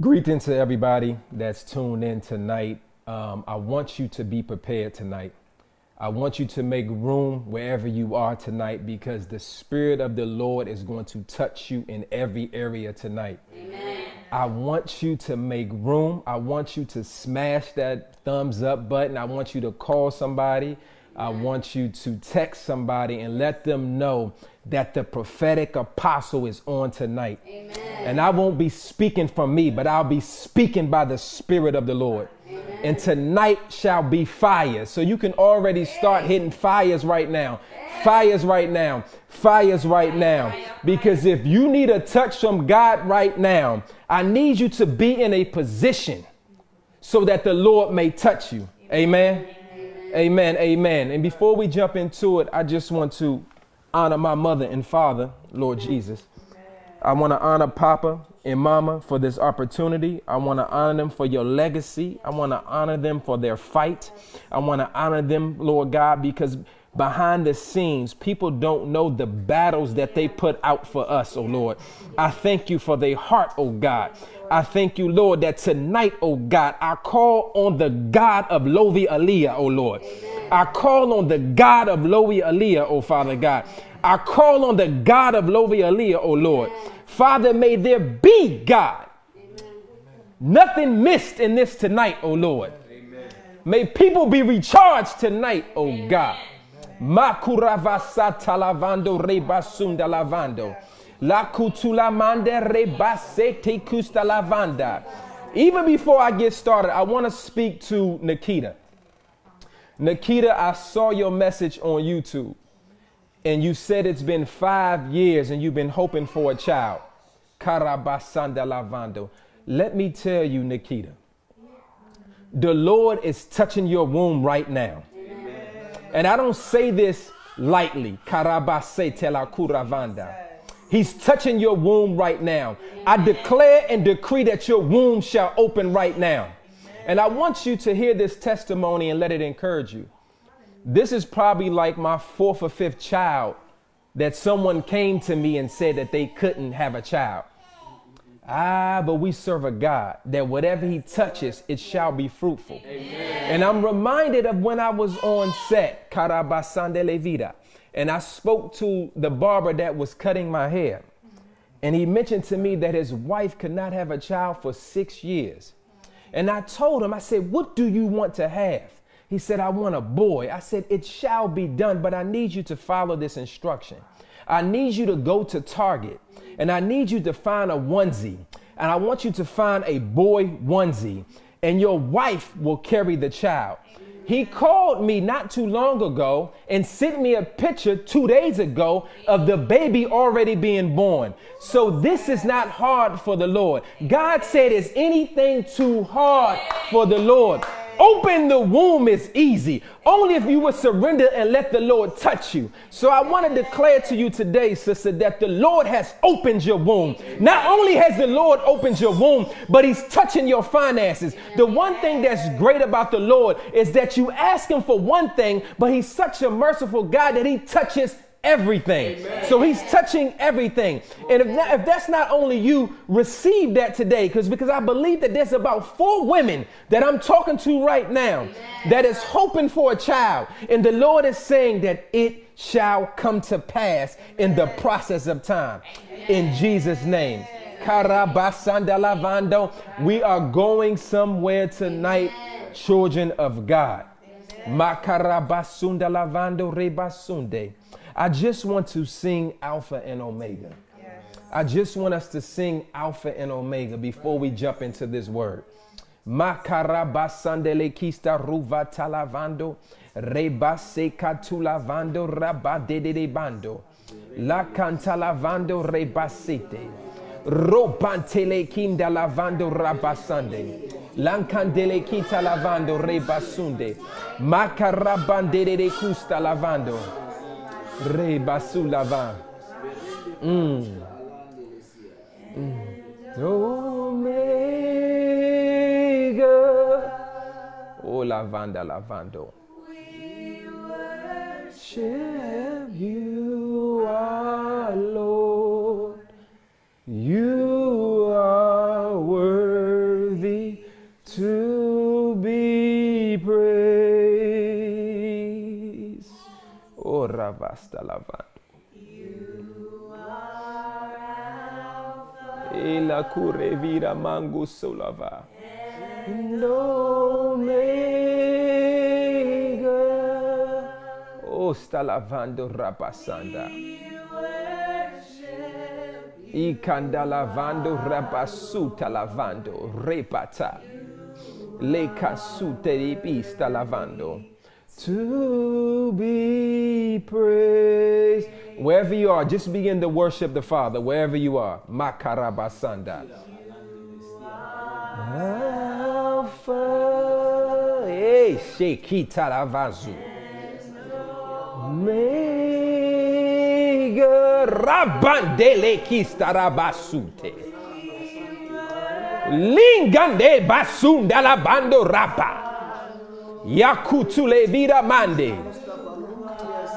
Greetings to everybody that's tuned in tonight. Um, I want you to be prepared tonight. I want you to make room wherever you are tonight because the Spirit of the Lord is going to touch you in every area tonight. Amen. I want you to make room. I want you to smash that thumbs up button. I want you to call somebody. I want you to text somebody and let them know that the prophetic apostle is on tonight. Amen. And I won't be speaking from me, but I'll be speaking by the Spirit of the Lord. Amen. And tonight shall be fire. So you can already start hitting fires right now. Fires right now. Fires right now. Because if you need a touch from God right now, I need you to be in a position so that the Lord may touch you. Amen. Amen. Amen. And before we jump into it, I just want to honor my mother and father, Lord Jesus. I want to honor Papa and Mama for this opportunity. I want to honor them for your legacy. I want to honor them for their fight. I want to honor them, Lord God, because behind the scenes, people don't know the battles that they put out for us, oh Lord. I thank you for their heart, oh God. I thank you, Lord, that tonight, oh God, I call on the God of Lovi Aliyah, oh Lord. I call on the God of Lovi Aliyah, oh Father God. I call on the God of Lovi Aliyah, oh Lord. Father, may there be God. Nothing missed in this tonight, oh Lord. May people be recharged tonight, oh God. Makuravasa talavando rebasunda lavando. La kutulamande rebasete kusta lavanda. Even before I get started, I want to speak to Nikita. Nikita, I saw your message on YouTube and you said it's been five years and you've been hoping for a child. Carabasanda lavando. Let me tell you, Nikita, the Lord is touching your womb right now. And I don't say this lightly. Telakuravanda. He's touching your womb right now. I declare and decree that your womb shall open right now. And I want you to hear this testimony and let it encourage you. This is probably like my fourth or fifth child that someone came to me and said that they couldn't have a child. Ah, but we serve a God that whatever He touches, it shall be fruitful. Amen. And I'm reminded of when I was on set, Carabasande Levita, and I spoke to the barber that was cutting my hair. And he mentioned to me that his wife could not have a child for six years. And I told him, I said, What do you want to have? He said, I want a boy. I said, It shall be done, but I need you to follow this instruction. I need you to go to Target and I need you to find a onesie. And I want you to find a boy onesie, and your wife will carry the child. He called me not too long ago and sent me a picture two days ago of the baby already being born. So this is not hard for the Lord. God said, Is anything too hard for the Lord? Open the womb is easy. Only if you will surrender and let the Lord touch you. So I want to declare to you today, sister, that the Lord has opened your womb. Not only has the Lord opened your womb, but He's touching your finances. The one thing that's great about the Lord is that you ask Him for one thing, but He's such a merciful God that He touches everything. Amen. So he's touching everything. And if, that, if that's not only you, receive that today because because I believe that there's about four women that I'm talking to right now Amen. that is hoping for a child. And the Lord is saying that it shall come to pass in the process of time. In Jesus' name. We are going somewhere tonight, children of God. Makarabasunda lavando rebasunde. I just want to sing Alpha and Omega. I just want us to sing Alpha and Omega before we jump into this word. Makarabasandele kista ruva talavando, rebase katulavando rabadede bando, la cantalavando rebasete, robantele kinda lavando rabasande, lancandele kita lavando rebasunde, makarabandede custa lavando. Re basulava. Mm. Mm. Omega. Oh, lavanda, lavando. You, Lord. You are worthy. vasta lavando. E la cure vira mango solava. Omega. Oh, sta lavando rapasanda. I canda lavando rapasuta lavando repata. Le casute di pista lavando. To be praised. Wherever you are, just begin to worship the Father, wherever you are. Makarabasanda. Alpha. Ei, Shekita Lavazu. Mega Rabandele Kistarabasute. Lingande Basunda Labando Rapa. Yakutule Vida Mande.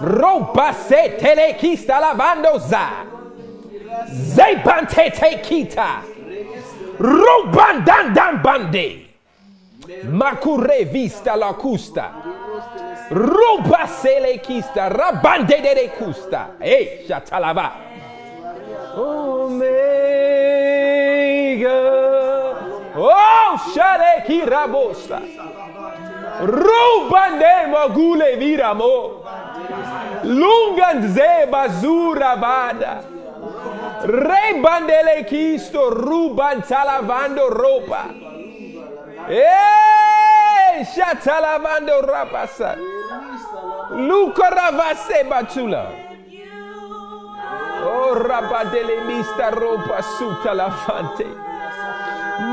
Ropa se telekista lavando za. Zepante te kita. Roban dan dan bande. Makure vista la custa. Roba se le kista. Rabande de de custa. Hey, eh, shatalava. Omega. Oh, shale kirabosa. Rubande magule viramo. Lungan ze bazura vada. Rebandele kisto ruban talavando ropa. Eh, shatalavando rapasa. Luca ravase batula. Oh, rabadele mista ropa suta lavante.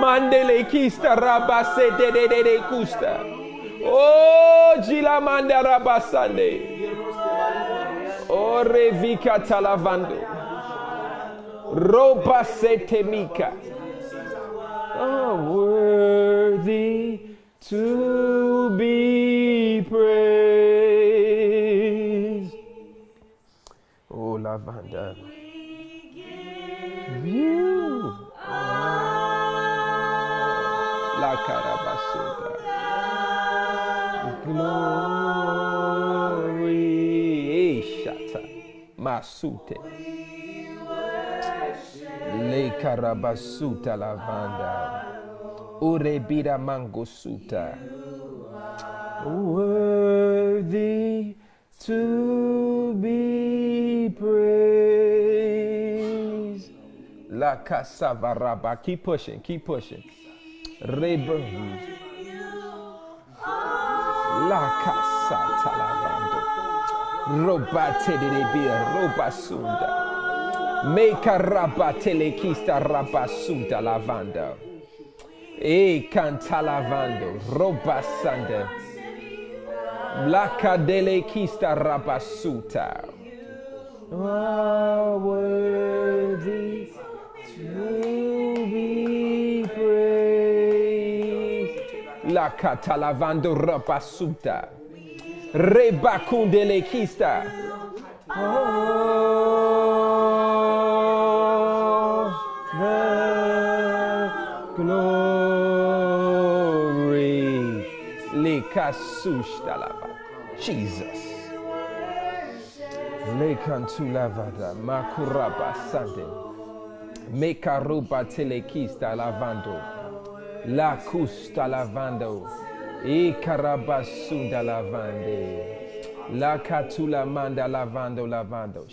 Mandele kista rabase de de de de custa. Oh, gila manda rabasande. Oh, Ore vika talavando. Roba setemika. Oh, worthy to be praised. Oh, lavanda. You. La Masute. Le carabasuta lavanda. Urebira mangosuta. Worthy to be praised. La casavaraba. Keep pushing, keep pushing. Reber. La casa talavando. Roba te de bia, roba sunda. Meka raba telekista raba sunda lavanda. E canta lavando, roba sanda. La cadele kista raba suta. Oh, worthy to be praised. La catalavando rapasuta. Rebacundele kista. Oh, the glory. Le casushtalava. Jesus. Le cantulavada. Makuraba sante. Mekaruba telekista lavando. La custa lavando. E lavande. La manda lavando lavando.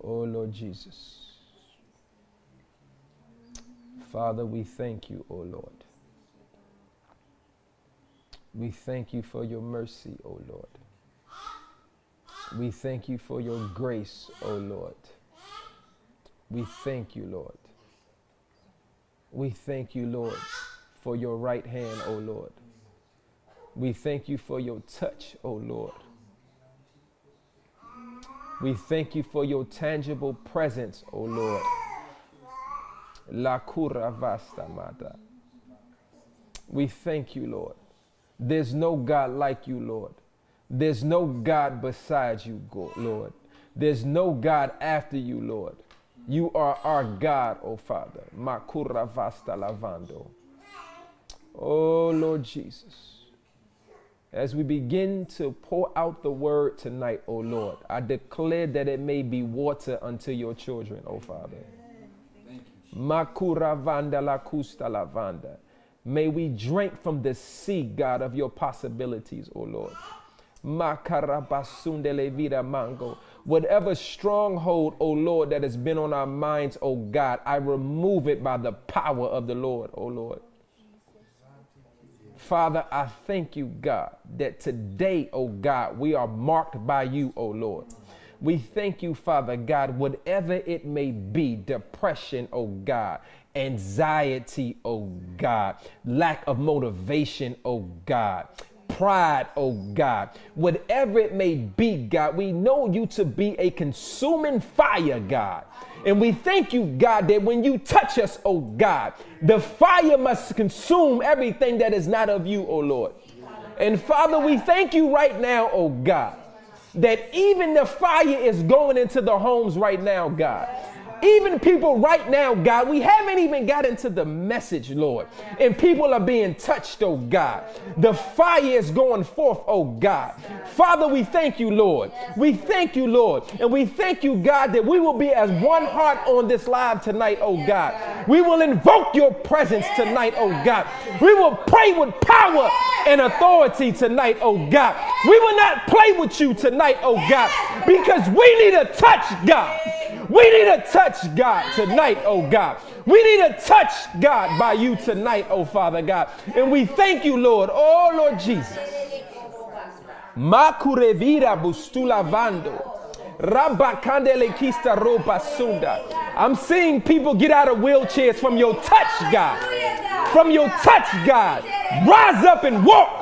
Oh Lord Jesus. Father, we thank you, O Lord. We thank you for your mercy, O Lord. We thank you for your grace, O Lord. We thank you, Lord. We thank you, Lord, for your right hand, O Lord. We thank you for your touch, O Lord. We thank you for your tangible presence, O Lord. La cura vasta mata. We thank you, Lord. There's no God like you, Lord. There's no God besides you, Lord. There's no God after you, Lord. You are our God, O Father. Makura vasta lavando. Oh, Lord Jesus. As we begin to pour out the word tonight, O Lord, I declare that it may be water unto your children, O Father. Makura vanda la kusta lavanda. May we drink from the sea, God, of your possibilities, O Lord. Mango. Whatever stronghold, O Lord, that has been on our minds, O God, I remove it by the power of the Lord, O Lord. Father, I thank you, God, that today, O God, we are marked by you, O Lord. We thank you, Father God, whatever it may be depression, oh God, anxiety, oh God, lack of motivation, oh God, pride, oh God, whatever it may be, God, we know you to be a consuming fire, God. And we thank you, God, that when you touch us, oh God, the fire must consume everything that is not of you, oh Lord. And Father, we thank you right now, oh God that even the fire is going into the homes right now, God. Even people right now, God, we haven't even got into the message, Lord. And people are being touched, oh God. The fire is going forth, oh God. Father, we thank you, Lord. We thank you, Lord. And we thank you, God, that we will be as one heart on this live tonight, oh God. We will invoke your presence tonight, oh God. We will pray with power and authority tonight, oh God. We will not play with you tonight, oh God, because we need a touch, God. We need a touch, God, tonight, oh God. We need a touch, God, by you tonight, oh Father God. And we thank you, Lord. Oh, Lord Jesus. Makurevira bustulavando. I'm seeing people get out of wheelchairs from your touch, God. From your touch, God. Rise up and walk.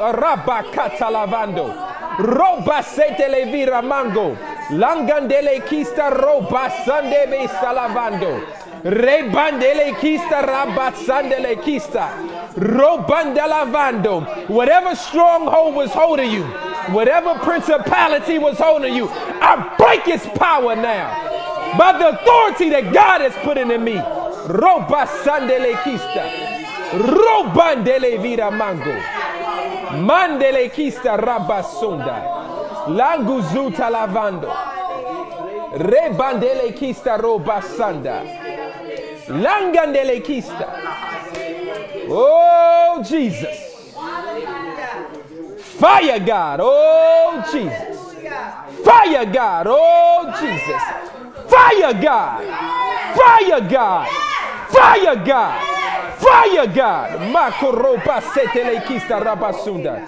Roba sete mango. Langandele kista roba sandebe salavando. Rebandele kista rabatsandele kista. Robandalavando. Whatever stronghold was holding you, whatever principality was holding you, I break its power now. By the authority that God has put in me. Robasandele kista. Robandele vida mango. Mandele kista rabasunda. Languzuta lavando. Rebandele kista robasanda. Langandele kista. Oh, Jesus. Fire God. Oh, Jesus. Fire God. Oh, Jesus. Fire God. Fire God. Fire God. Fire God. Makoropa setele kista rabasunda.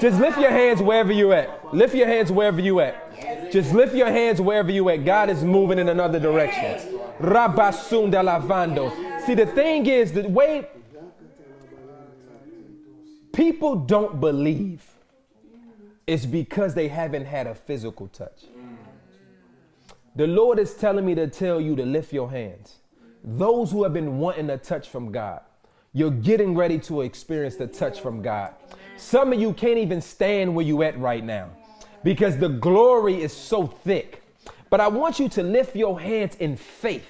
Just lift your hands wherever you at. Lift your hands wherever you at. Just lift your hands wherever you at. God is moving in another direction. Rabasun Rabasunda lavando. See, the thing is, the way people don't believe is because they haven't had a physical touch. The Lord is telling me to tell you to lift your hands. Those who have been wanting a touch from God, you're getting ready to experience the touch from God. Some of you can't even stand where you at right now because the glory is so thick. But I want you to lift your hands in faith.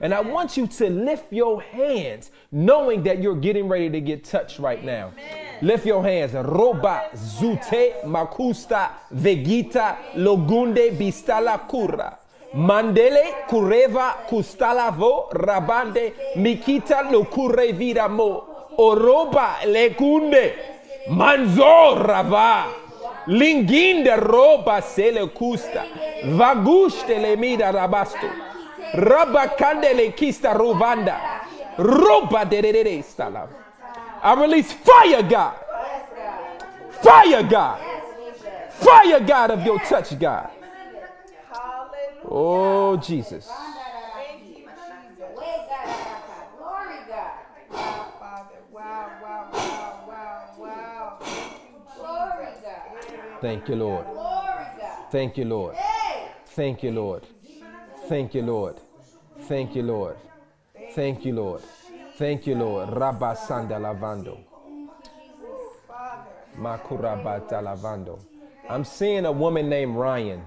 And I want you to lift your hands knowing that you're getting ready to get touched right now. Amen. Lift your hands. Roba zute makusta vegita logunde bistala kura. Mandele kureva kustalavo rabande mikita lokure vidamo. Oroba lekunde Manzo rava. Linginde roba se le custa. Vaguste le mida rabasto. Rabba candele kista rovanda. Roba de de de stala. I release fire, God. Fire, God. Fire, God of your touch, God. Oh, Jesus. Thank you, Lord. Thank you, Lord. Thank you, Lord. Thank you, Lord. Thank you, Lord. Thank you, Lord. Thank you, Lord. Rabba Sanda Lavando. Makurabata Lavando. I'm seeing a woman named Ryan.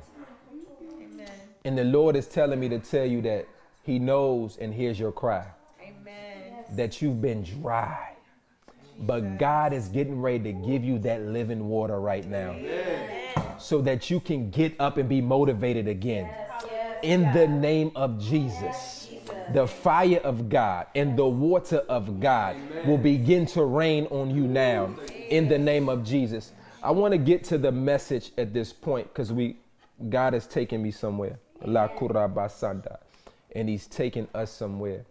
And the Lord is telling me to tell you that He knows and hears your cry. Amen. That you've been dry But God is getting ready to give you that living water right now so that you can get up and be motivated again. In the name of Jesus, the fire of God and the water of God will begin to rain on you now. In the name of Jesus. I want to get to the message at this point because we God has taken me somewhere. La Kurabasanda. And He's taking us somewhere.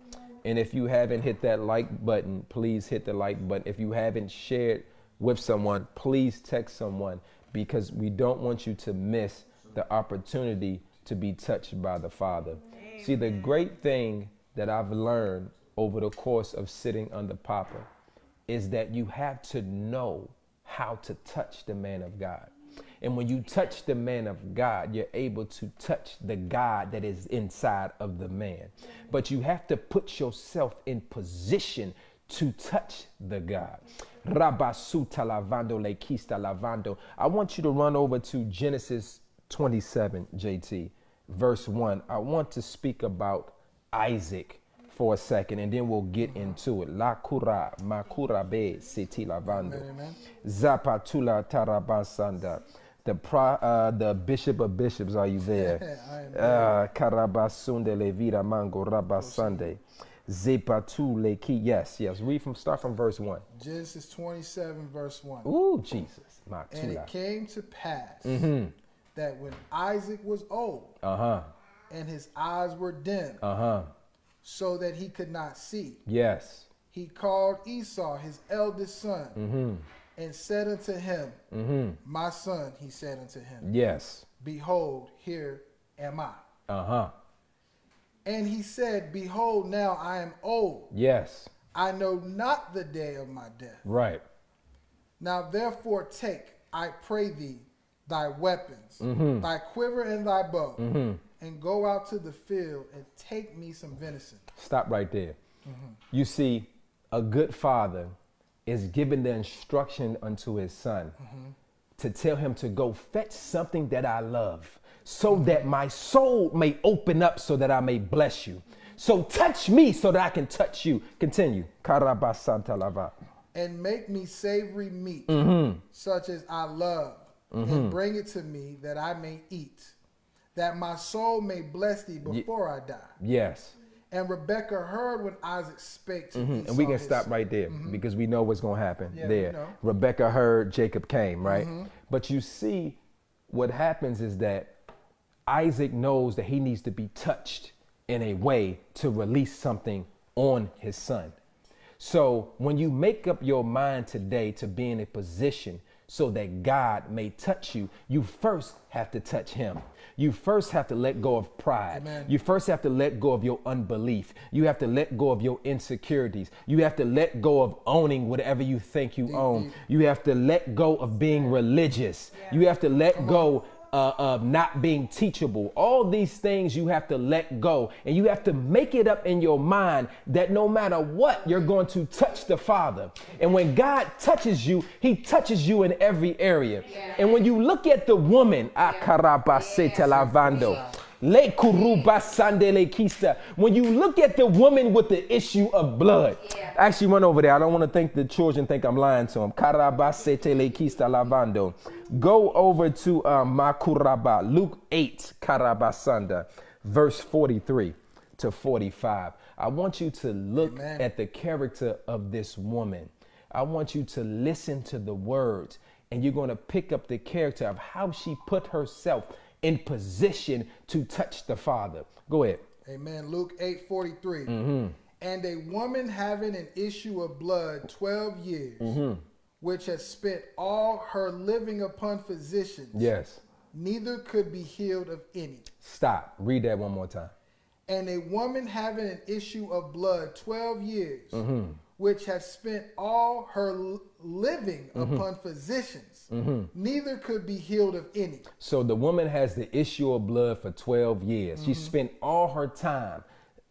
And if you haven't hit that like button, please hit the like button. If you haven't shared with someone, please text someone because we don't want you to miss the opportunity to be touched by the Father. Amen. See, the great thing that I've learned over the course of sitting under Papa is that you have to know how to touch the man of God. And when you touch the man of God, you're able to touch the God that is inside of the man. But you have to put yourself in position to touch the God. Rabasuta lavando lekista lavando. I want you to run over to Genesis 27, JT, verse 1. I want to speak about Isaac for a second and then we'll get into it. La kura makura be seti lavando. Zapatula tarabasanda. The pro, uh, the bishop of bishops, are you there? uh, Karabasunde levira mango rabasande. Zepatu leki. Yes, yes. Read from start from verse one. Genesis twenty-seven, verse one. Ooh, Jesus. And it came to pass mm-hmm. that when Isaac was old, uh huh, and his eyes were dim, uh huh, so that he could not see. Yes. He called Esau, his eldest son, mm-hmm. And said unto him, mm-hmm. My son, he said unto him, Yes. Behold, here am I. Uh huh. And he said, Behold, now I am old. Yes. I know not the day of my death. Right. Now therefore take, I pray thee, thy weapons, mm-hmm. thy quiver and thy bow, mm-hmm. and go out to the field and take me some venison. Stop right there. Mm-hmm. You see, a good father is giving the instruction unto his son mm-hmm. to tell him to go fetch something that I love so that my soul may open up so that I may bless you. So touch me so that I can touch you. Continue. And make me savory meat, mm-hmm. such as I love, mm-hmm. and bring it to me that I may eat, that my soul may bless thee before I die. Yes. And Rebecca heard when Isaac spake to mm-hmm. And we can stop right there mm-hmm. because we know what's going to happen yeah, there. Rebecca heard, Jacob came, right? Mm-hmm. But you see, what happens is that Isaac knows that he needs to be touched in a way to release something on his son. So when you make up your mind today to be in a position so that God may touch you, you first have to touch Him. You first have to let go of pride. Amen. You first have to let go of your unbelief. You have to let go of your insecurities. You have to let go of owning whatever you think you own. You have to let go of being religious. Yeah. You have to let Come go. On uh, of not being teachable. All these things you have to let go. And you have to make it up in your mind that no matter what, you're going to touch the Father. And when God touches you, He touches you in every area. Yeah. And when you look at the woman, yeah. lavando. Le kuruba sandele kista. When you look at the woman with the issue of blood, yeah. actually run over there. I don't want to think the children think I'm lying to them. Karabasete le kista lavando. Go over to uh, Makuraba, Luke 8, Karabasanda, verse 43 to 45. I want you to look Amen. at the character of this woman. I want you to listen to the words, and you're going to pick up the character of how she put herself in position to touch the Father. Go ahead. Amen. Luke 8 43. Mm-hmm. And a woman having an issue of blood 12 years, mm-hmm. which has spent all her living upon physicians. Yes. Neither could be healed of any. Stop. Read that one more time. And a woman having an issue of blood 12 years, mm-hmm which has spent all her living mm-hmm. upon physicians, mm-hmm. neither could be healed of any. So the woman has the issue of blood for 12 years. Mm-hmm. She spent all her time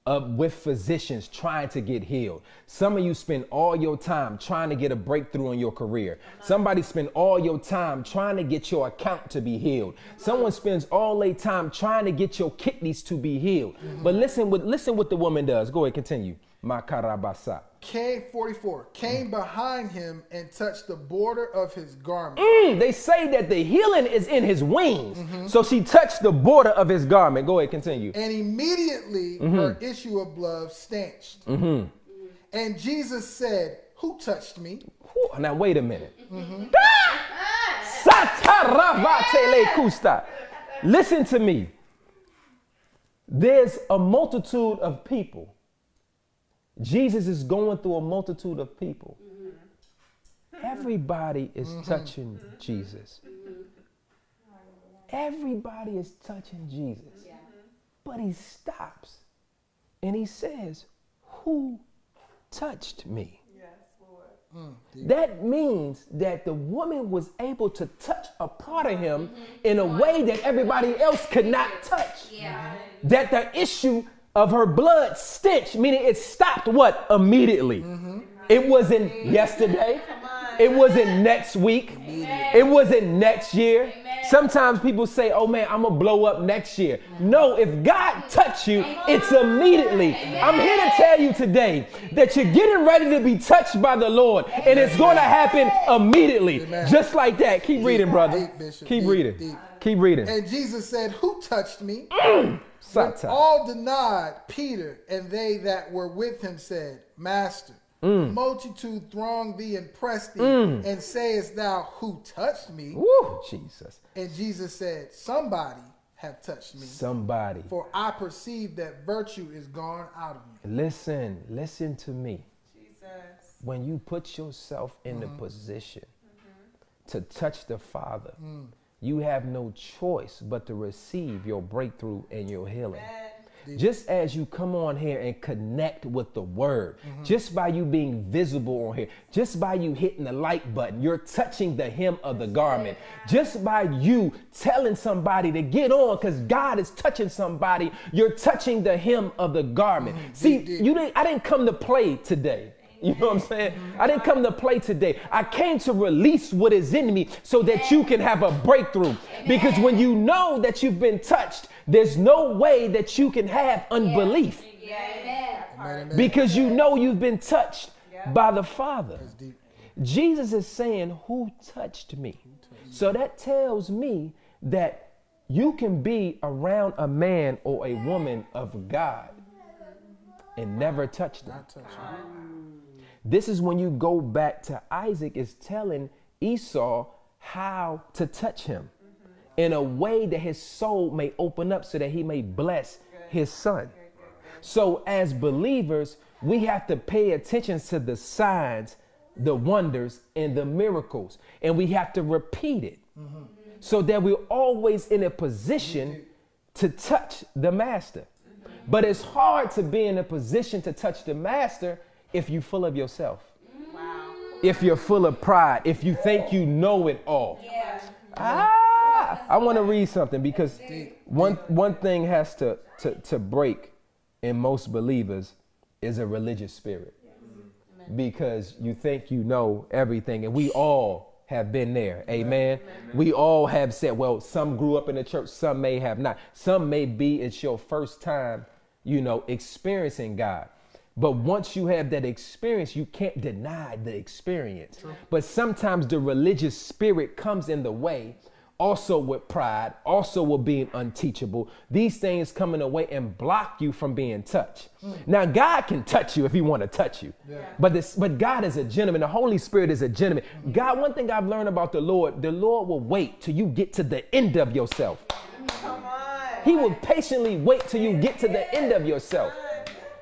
up with physicians trying to get healed. Some of you spend all your time trying to get a breakthrough in your career. Somebody spend all your time trying to get your account to be healed. Someone spends all their time trying to get your kidneys to be healed. Mm-hmm. But listen what listen what the woman does. Go ahead, continue Makarabasa. Came 44 came behind him and touched the border of his garment. Mm, they say that the healing is in his wings. So she touched the border of his garment. Go ahead, continue. And immediately her issue of blood stanched. And Jesus said, Who touched me? Whew, Now wait a minute. Ah! Listen to me. There's a multitude of people. Jesus is going through a multitude of people. Mm-hmm. Mm-hmm. Mm-hmm. Everybody is touching Jesus. Everybody is touching Jesus. But he stops and he says, Who touched me? Mm, that means that the woman was able to touch a part of him in a way that everybody else could not touch. That the issue of her blood stench, meaning it stopped what? Immediately. It wasn't yesterday. It wasn't next week. It wasn't next year. Sometimes people say, oh man, I'm going to blow up next year. No, if God touched you, it's immediately. I'm here to tell you today that you're getting ready to be touched by the Lord and it's going to happen immediately. Just like that. Keep reading, brother. Deep, Keep deep, reading. deep. Keep reading. And Jesus said, Who touched me? Mm. Sata. All denied Peter, and they that were with him said, Master, Mm. multitude throng thee and press thee, mm. and sayest thou, Who touched me? Woo, Jesus. And Jesus said, Somebody have touched me, Somebody. for I perceive that virtue is gone out of me. Listen, listen to me. Jesus. When you put yourself in the mm-hmm. position mm-hmm. to touch the Father, mm. You have no choice but to receive your breakthrough and your healing. Just as you come on here and connect with the word, just by you being visible on here, just by you hitting the like button, you're touching the hem of the garment. Just by you telling somebody to get on because God is touching somebody, you're touching the hem of the garment. See, you didn't I didn't come to play today. You know what I'm saying? I didn't come to play today. I came to release what is in me so that you can have a breakthrough. Because when you know that you've been touched, there's no way that you can have unbelief. Because you know you've been touched by the Father. Jesus is saying, Who touched me? So that tells me that you can be around a man or a woman of God and never touch them. Not touch you. This is when you go back to Isaac is telling Esau how to touch him in a way that his soul may open up so that he may bless his son. So as believers, we have to pay attention to the signs, the wonders, and the miracles. And we have to repeat it so that we're always in a position to touch the master. But it's hard to be in a position to touch the master if you're full of yourself. If you're full of pride, if you think you know it all. Ah, I want to read something because one one thing has to, to to break in most believers is a religious spirit. Because you think you know everything, and we all have been there. Amen. We all have said, well, some grew up in the church, some may have not. Some may be it's your first time, you know, experiencing God. But once you have that experience, you can't deny the experience. But sometimes the religious spirit comes in the way, also with pride, also with being unteachable. These things come in the way and block you from being touched. Hmm. Now, God can touch you if He want to touch you, but this, but God is a gentleman. The Holy Spirit is a gentleman. Hmm. God, one thing I've learned about the Lord, the Lord will wait till you get to the end of yourself. Come on. He will patiently wait till you get to the end of yourself.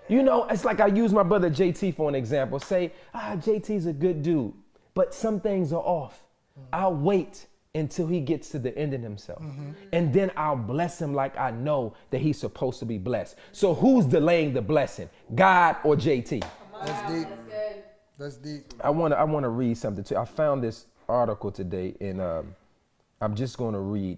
You know, it's like I use my brother JT for an example. Say, ah, JT's a good dude, but some things are off. I'll wait until he gets to the end of himself. And then I'll bless him like I know that he's supposed to be blessed. So who's delaying the blessing? God or JT? That's deep. That's deep. I want to I want to read something too. I found this article today, and um, I'm just going to read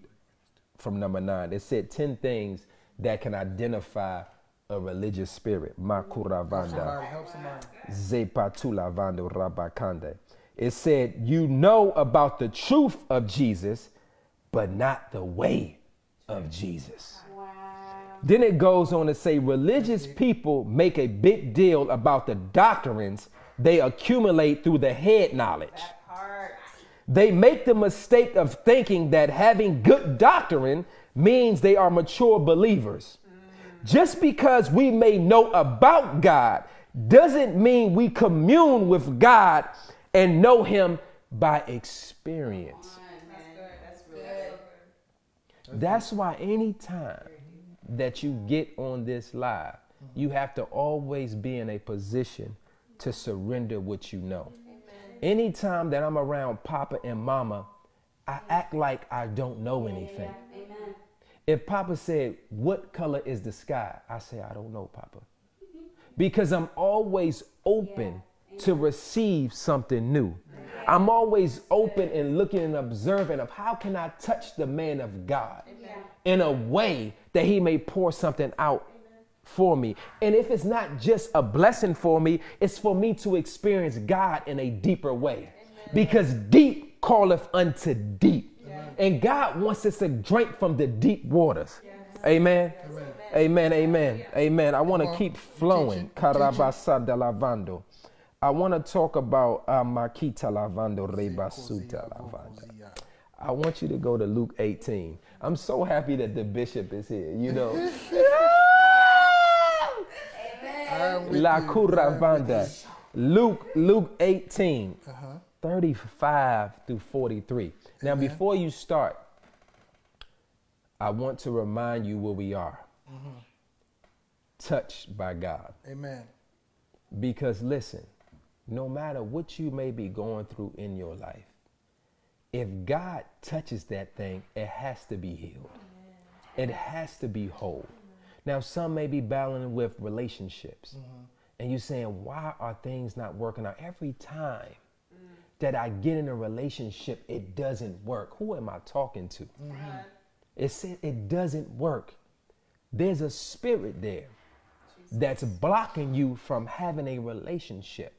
from number nine. It said ten things that can identify a religious spirit. Makuravanda. Somebody help somebody. Zepatulavando Rabakande. It said, You know about the truth of Jesus, but not the way of Jesus. Then it goes on to say religious people make a big deal about the doctrines they accumulate through the head knowledge. They make the mistake of thinking that having good doctrine means they are mature believers. Just because we may know about God doesn't mean we commune with God and know Him by experience. That's why anytime that you get on this live, you have to always be in a position to surrender what you know. Anytime that I'm around Papa and Mama, I act like I don't know anything. If Papa said, What color is the sky? I say, I don't know, Papa. Because I'm always open to receive something new. I'm always open and looking and observing of how can I touch the man of God in a way that he may pour something out for me. And if it's not just a blessing for me, it's for me to experience God in a deeper way. Because deep calleth unto deep. And God wants us to drink from the deep waters. Amen. Amen. Amen. Amen. I want to keep flowing. Carabasa de lavando. I want to talk about uh, Makita lavando rebasuta lavanda. I want you to go to Luke 18. I'm so happy that the bishop is here. You know, La you. Curavanda. Luke, Luke 18, Uh-huh. 35 through 43. Now, mm-hmm. before you start, I want to remind you where we are. Mm-hmm. Touched by God. Amen. Because listen, no matter what you may be going through in your life, if God touches that thing, it has to be healed. It has to be whole. Now, some may be battling with relationships, mm-hmm. and you're saying, why are things not working out? Every time that I get in a relationship, it doesn't work. Who am I talking to? It said it doesn't work. There's a spirit there that's blocking you from having a relationship.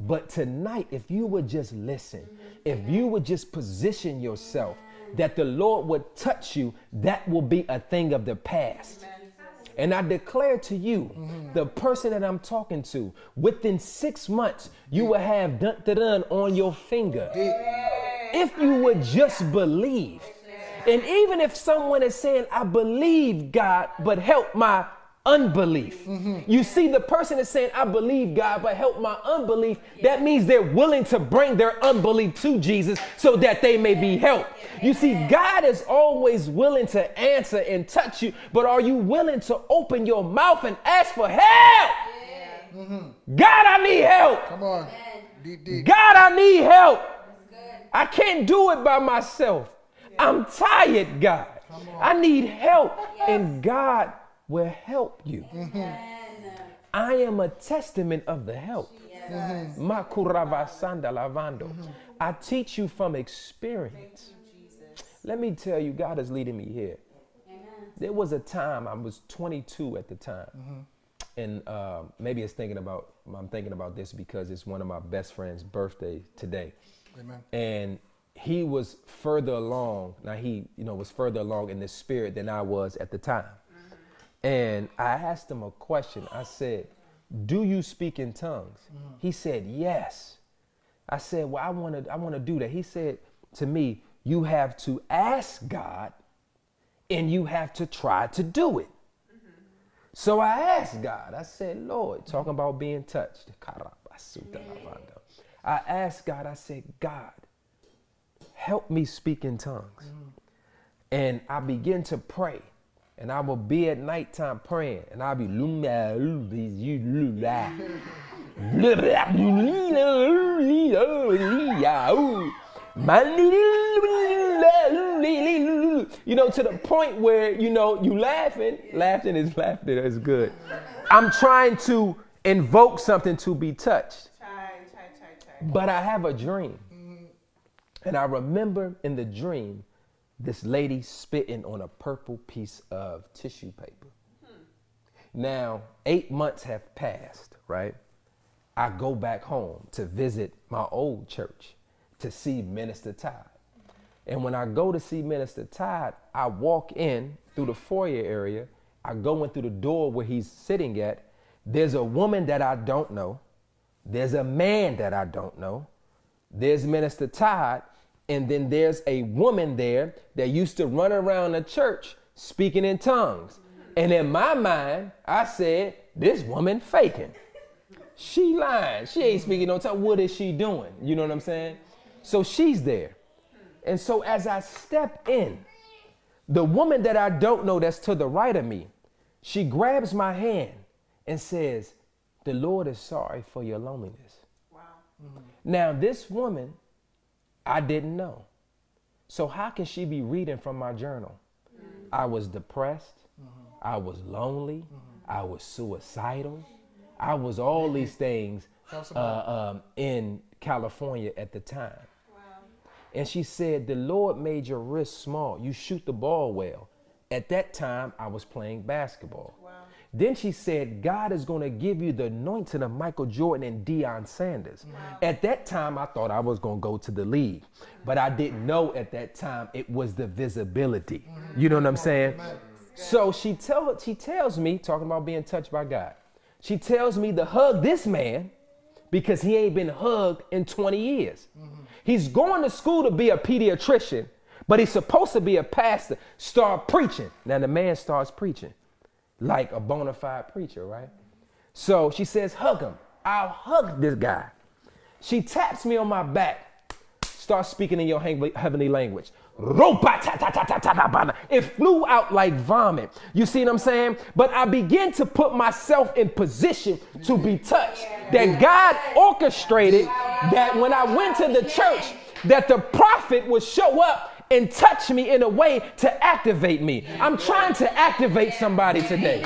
But tonight, if you would just listen, mm-hmm. if you would just position yourself that the Lord would touch you, that will be a thing of the past. And I declare to you, mm-hmm. the person that I'm talking to, within six months, you will have dun dun dun on your finger. If you would just believe. And even if someone is saying, I believe God, but help my unbelief. You see, the person is saying, I believe God, but help my unbelief. That means they're willing to bring their unbelief to Jesus so that they may be helped. You see, God is always willing to answer and touch you, but are you willing to open your mouth and ask for help? Mm-hmm. God, I need help. Come on. Deep, deep. God, I need help. I can't do it by myself. I'm tired, God. I need help. And God will help you. I am a testament of the help. Mm-hmm. Makuravasanda lavando. Mm-hmm. I teach you from experience. Let me tell you, God is leading me here. There was a time I was 22 at the time, and uh, maybe it's thinking about. I'm thinking about this because it's one of my best friend's birthday today, Amen. and he was further along. Now he, you know, was further along in the spirit than I was at the time, and I asked him a question. I said, "Do you speak in tongues?" Mm. He said, "Yes." I said, "Well, I want to I want to do that." He said to me, "You have to ask God and you have to try to do it." Mm-hmm. So I asked God. I said, "Lord, talking about being touched." I asked God. I said, "God, help me speak in tongues." Mm. And I began to pray. And I will be at nighttime praying, and I'll be you know, to the point where, you know, you laughing. Laughing is laughter is good. I'm trying to invoke something to be touched. But I have a dream. And I remember in the dream this lady spitting on a purple piece of tissue paper. Hmm. Now, eight months have passed, right? I go back home to visit my old church to see Minister Todd. And when I go to see Minister Todd, I walk in through the foyer area. I go in through the door where he's sitting at. There's a woman that I don't know. There's a man that I don't know. There's Minister Todd. And then there's a woman there that used to run around the church speaking in tongues. And in my mind, I said, this woman faking. She lying. She ain't speaking no tongue. What is she doing? You know what I'm saying? So she's there. And so as I step in, the woman that I don't know that's to the right of me, she grabs my hand and says, The Lord is sorry for your loneliness. Wow. Now, this woman, I didn't know. So, how can she be reading from my journal? I was depressed. I was lonely. I was suicidal. I was all these things uh, um, in California at the time. Wow. And she said, The Lord made your wrist small. You shoot the ball well. At that time, I was playing basketball. Wow. Then she said, God is going to give you the anointing of Michael Jordan and Deion Sanders. At that time, I thought I was going to go to the league, but I didn't know at that time it was the visibility. You know what I'm saying? So she, tell, she tells me, talking about being touched by God, she tells me to hug this man because he ain't been hugged in 20 years. He's going to school to be a pediatrician, but he's supposed to be a pastor. Start preaching. Now the man starts preaching like a bona fide preacher, right? So she says, hug him. I'll hug this guy. She taps me on my back, starts speaking in your heavenly language. It flew out like vomit. You see what I'm saying? But I began to put myself in position to be touched. That God orchestrated that when I went to the church, that the prophet would show up and touch me in a way to activate me. I'm trying to activate somebody today.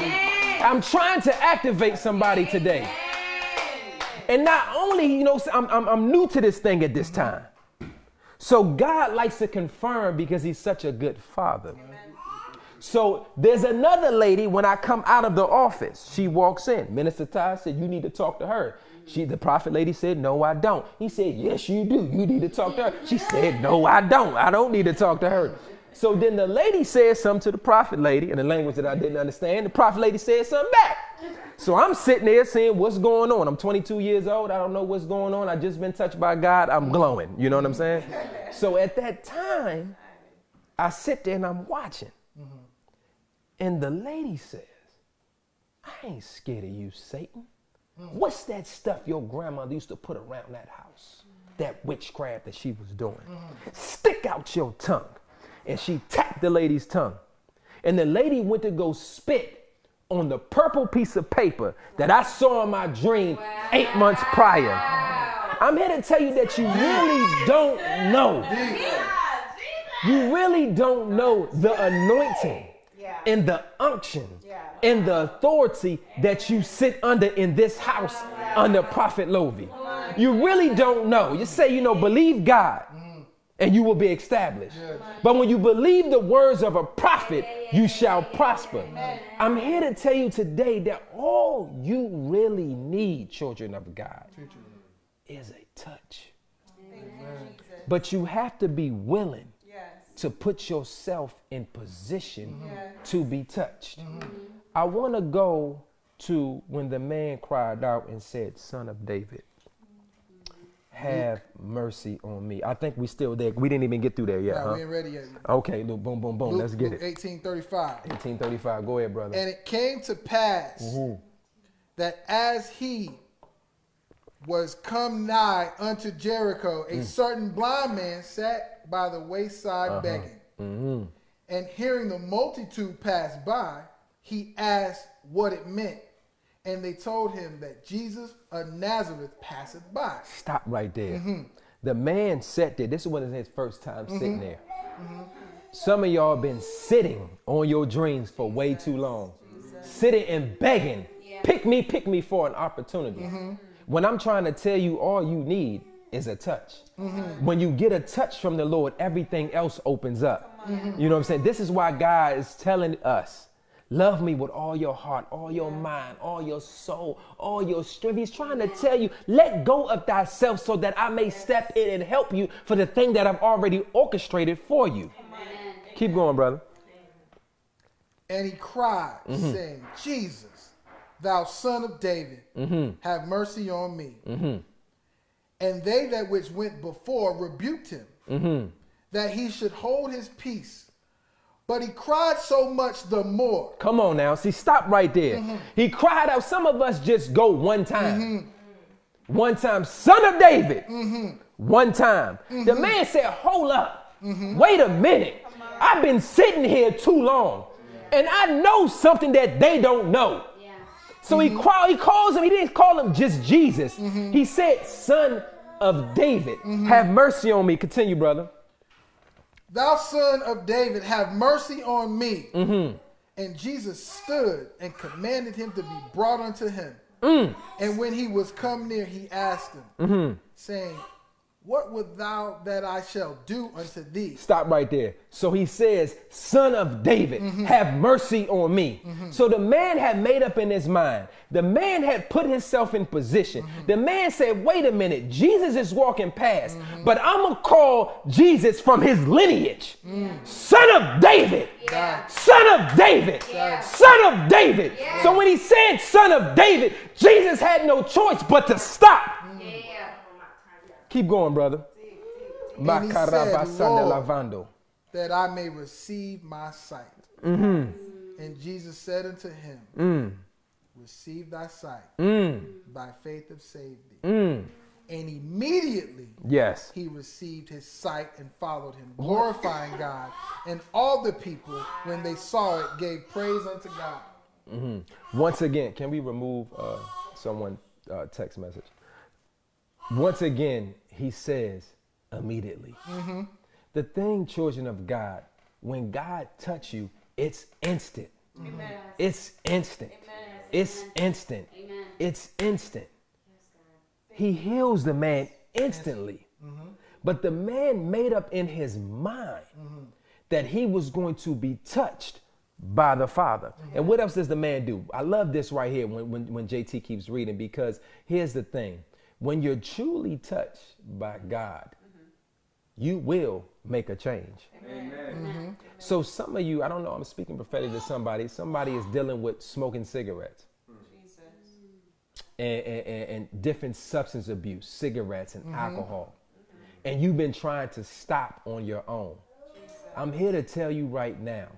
I'm trying to activate somebody today. And not only, you know, I'm, I'm, I'm new to this thing at this time. So God likes to confirm because he's such a good father. So there's another lady when I come out of the office. She walks in. Minister Ty said, You need to talk to her. She, the prophet lady said, No, I don't. He said, Yes, you do. You need to talk to her. She said, No, I don't. I don't need to talk to her. So then the lady said something to the prophet lady in a language that I didn't understand. The prophet lady said something back. So I'm sitting there saying, What's going on? I'm 22 years old. I don't know what's going on. I just been touched by God. I'm glowing. You know what I'm saying? So at that time, I sit there and I'm watching. And the lady says, I ain't scared of you, Satan. What's that stuff your grandmother used to put around that house? That witchcraft that she was doing. Stick out your tongue. And she tapped the lady's tongue. And the lady went to go spit on the purple piece of paper that I saw in my dream eight months prior. I'm here to tell you that you really don't know. You really don't know the anointing Yeah. and the unction Yeah. and the authority that you sit under in this house under Prophet Lovey. You really don't know. You say, you know, believe God and you will be established. But when you believe the words of a prophet, you shall prosper. I'm here to tell you today that all you really need, children of God, is a touch. Thank you, Jesus. But you have to be willing. To put yourself in position Yeah. to be touched. I want to go to when the man cried out and said, Son of David, have mercy on me. I think we still there. We didn't even get through there yet. Nah, huh? we ain't ready yet. Okay, Luke, boom, boom, boom. Luke, Let's get Luke it. 1835. 1835. Go ahead, brother. And it came to pass Mm-hmm. that as he was come nigh unto Jericho, Mm. a certain blind man sat by the wayside Uh-huh. begging. Mm-hmm. And hearing the multitude pass by, he asked what it meant. And they told him that Jesus of Nazareth passeth by. Stop right there. Mm-hmm. The man sat there. This was his first time sitting there. Some of y'all been sitting on your dreams for way too long, sitting and begging, pick me, pick me for an opportunity. When I'm trying to tell you, all you need is a touch. When you get a touch from the Lord, everything else opens up. You know what I'm saying? This is why God is telling us. Love me with all your heart, all your mind, all your soul, all your strength. He's trying to tell you, let go of thyself so that I may step in and help you for the thing that I've already orchestrated for you. Keep going, brother. And he cried, Mm-hmm. saying, Jesus, thou son of David, Mm-hmm. have mercy on me. And they that which went before rebuked him, Mm-hmm. that he should hold his peace. But he cried so much the more. Come on now. See, stop right there. Mm-hmm. He cried out. Some of us just go one time. One time, son of David. Mm-hmm. One time. The man said, Hold up. Wait a minute. I've been sitting here too long. And I know something that they don't know. So Mm-hmm. he, call, he calls him, he didn't call him just Jesus. He said, Son of David, Mm-hmm. have mercy on me. Continue, brother. Thou son of David, have mercy on me. Mm-hmm. And Jesus stood and commanded him to be brought unto him. Mm. And when he was come near, he asked him, Mm-hmm. saying, What wilt thou that I shall do unto thee? Stop right there. So he says, Son of David, mm-hmm. have mercy on me. Mm-hmm. So the man had made up in his mind. The man had put himself in position. Mm-hmm. The man said, Wait a minute, Jesus is walking past, but I'm going to call Jesus from his lineage. Son of David. Yeah. Son of David. Yeah. Son of David. Yeah. So when he said son of David, Jesus had no choice but to stop. Keep going, brother. And he said, Lord, lavando. that I may receive my sight. Mm-hmm. And Jesus said unto him, Mm. Receive thy sight. Mm. Thy faith have saved thee. Mm. And immediately Yes. he received his sight and followed him, glorifying God. And all the people, when they saw it, gave praise unto God. Once again, can we remove uh, someone uh, text message? Once again, he says immediately. The thing, children of God, when God touch you, it's instant. Amen. It's instant. It's instant. Amen. It's instant. He heals the man instantly. But the man made up in his mind that he was going to be touched by the Father. And what else does the man do? I love this right here when, when, when JT keeps reading because here's the thing when you're truly touched by God, you will make a change. Amen. So some of you, I don't know, I'm speaking prophetically to somebody. Somebody is dealing with smoking cigarettes and, and, and- and different substance abuse, cigarettes and alcohol. And you've been trying to stop on your own. I'm here to tell you right now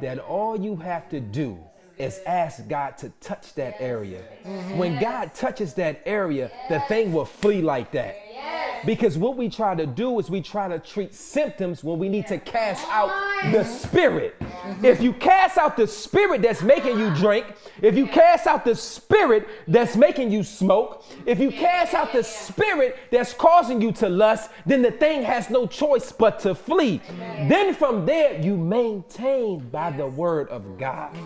that all you have to do is ask God to touch that area. When God touches that area, the thing will flee like that. Because what we try to do is we try to treat symptoms when we need to cast out the spirit. If you cast out the spirit that's making you drink, if you cast out the spirit that's making you smoke, if you cast out the spirit that's causing you to lust, then the thing has no choice but to flee. Then from there, you maintain by the word of God.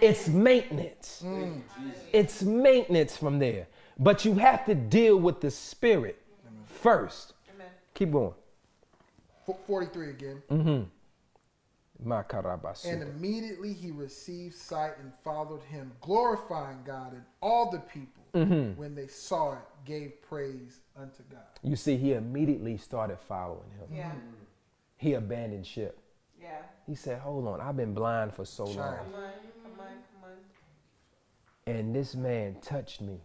It's maintenance. It's maintenance from there. But you have to deal with the spirit first. Keep going. 43 again. Mm. Makarabasu. And immediately he received sight and followed him, glorifying God. And all the people, Mm-hmm. when they saw it, gave praise unto God. You see, he immediately started following him. Yeah. He abandoned ship. Yeah. He said, Hold on, I've been blind for so Child. long. Come on. Come on. Come on. And this man touched me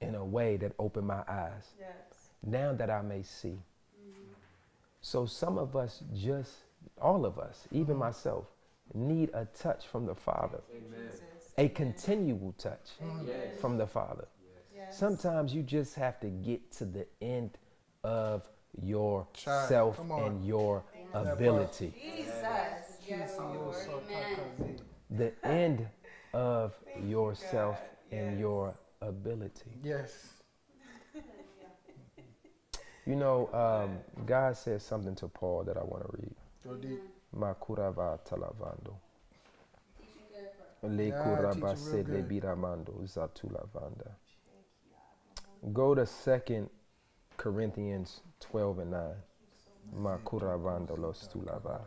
in a way that opened my eyes. Yes. Now that I may see. So some of us just, all of us, even myself, need a touch from the Father, Jesus. a continual touch Yes. from the Father. Yes. Sometimes you just have to get to the end of Child, yourself and your part. ability. Jesus. Yes, Lord. The end of yourself and your ability. Yes. You know, um, God said something to Paul that I want to read. Go deep. Makurava talavando. Le kuraba teach it real se le good. biramando zatulavanda. Go to Second Corinthians 12 and 9. Makuravando los tulava.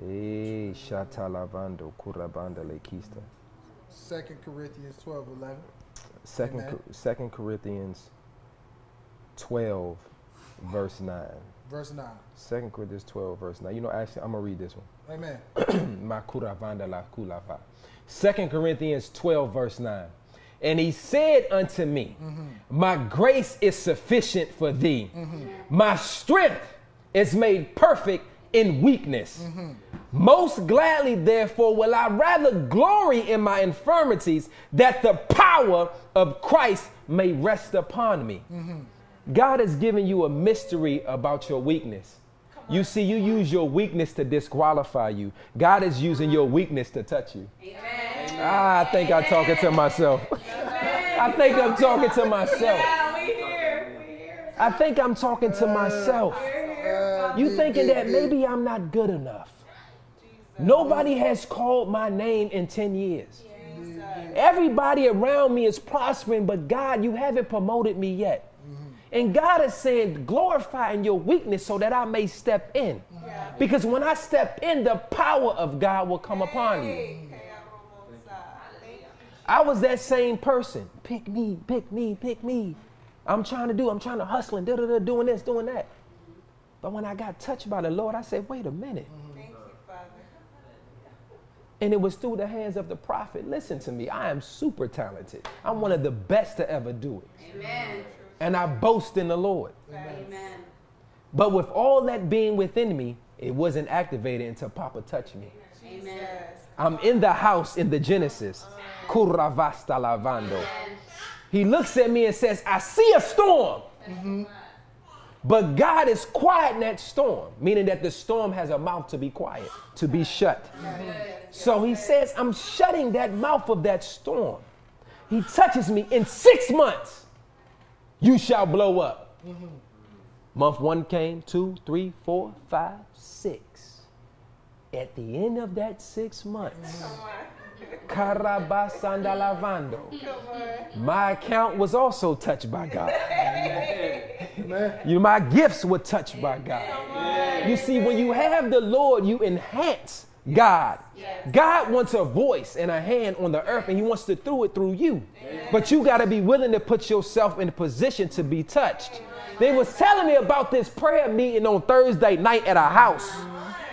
Eh, shatalavando kurabanda le kista. Second Corinthians 12, 11. Second, Second Corinthians 12, verse 9. verse 9. 2 Corinthians 12, verse 9. You know, actually, I'm going to read this one. Amen. Makuravanda la kulava. 2 Corinthians 12, verse 9. And he said unto me, mm-hmm. My grace is sufficient for thee. Mm-hmm. My strength is made perfect in weakness. Mm-hmm. Most gladly, therefore, will I rather glory in my infirmities, that the power of Christ may rest upon me. God has given you a mystery about your weakness. You see, you use your weakness to disqualify you. God is using your weakness to touch you. Ah, I think I'm talking to myself. I think I'm talking to myself. I think I'm talking to myself. You thinking that maybe I'm not good enough. Nobody has called my name in 10 years. Everybody around me is prospering, but God, you haven't promoted me yet. And God is saying, glorify in your weakness so that I may step in. Because when I step in, the power of God will come upon you. I was that same person. Pick me, pick me, pick me. I'm trying to do, I'm trying to hustle and da da da, doing this, doing that. But when I got touched by the Lord, I said, wait a minute. And it was through the hands of the prophet. Listen to me, I am super talented. I'm one of the best to ever do it. Amen. And I boast in the Lord. Amen. But with all that being within me, it wasn't activated until Papa touched me. Amen. I'm in the house in the Genesis. Kuravasta lavando. He looks at me and says, I see a storm. But God is quieting that storm, meaning that the storm has a mouth to be quiet, to be shut. So he says, I'm shutting that mouth of that storm. He touches me in six months. You shall blow up. Month one came, two, three, four, five, six. At the end of that six months, Carabasanda lavando. My account was also touched by God. You my gifts were touched by God. You see, when you have the Lord, you enhance God. God wants a voice and a hand on the earth, and He wants to through it through you. But you got to be willing to put yourself in a position to be touched. They was telling me about this prayer meeting on Thursday night at a house.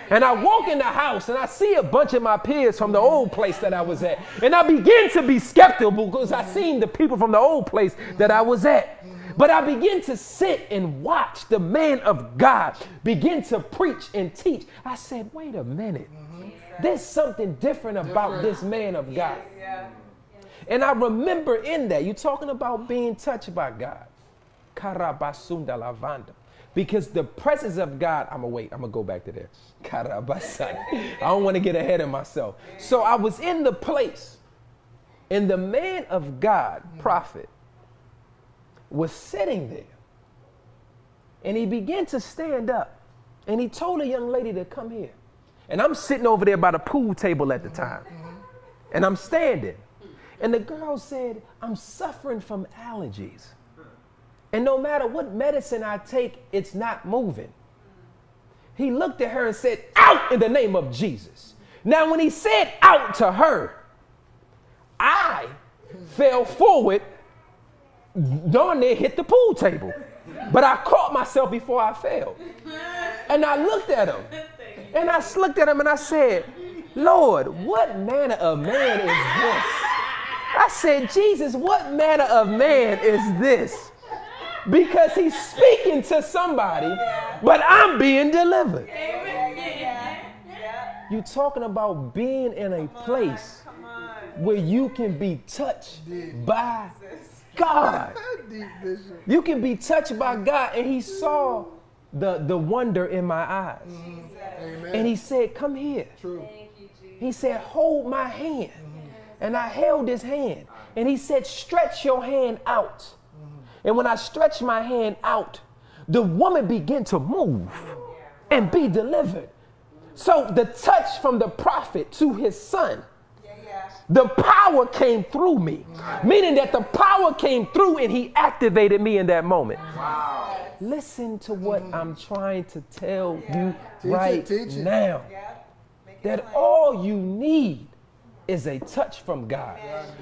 And I walk in the house and I see a bunch of my peers from the old place that I was at. And I begin to be skeptical because I seen the people from the old place that I was at. But I begin to sit and watch the man of God begin to preach and teach. I said, wait a minute. Mm-hmm. There's something different about this man of God. And I remember in that, you're talking about being touched by God. Karabasunda lavanda. Because the presence of God, I'm gonna wait, I'm gonna go back to there. I don't want to get ahead of myself. So I was in the place, and the man of God, mm-hmm. prophet, was sitting there. And he began to stand up. And he told a young lady to come here. And I'm sitting over there by the pool table at the time. And I'm standing. And the girl said, I'm suffering from allergies. And no matter what medicine I take, it's not moving. He looked at her and said, Out in the name of Jesus. Now, when he said out to her, I fell forward, darn near hit the pool table. But I caught myself before I fell. And I looked at him. And I looked at him and I said, Lord, what manner of man is this? I said, Jesus, what manner of man is this? Because he's speaking to somebody, but I'm being delivered. You're talking about being in a place where you can be touched by God. You can be touched by God. And he saw the, the wonder in my eyes. Mm-hmm. Amen. And he said, Come here. True. He said, Hold my hand. And I held his hand. And he said, Stretch your hand out. Mm-hmm. And when I stretched my hand out, the woman began to move and be delivered. So the touch from the prophet to his son, the power came through me, meaning that the power came through and he activated me in that moment. Wow. Listen to what mm-hmm. I'm trying to tell you Teach it, right teach it. now. That all you need is a touch from God.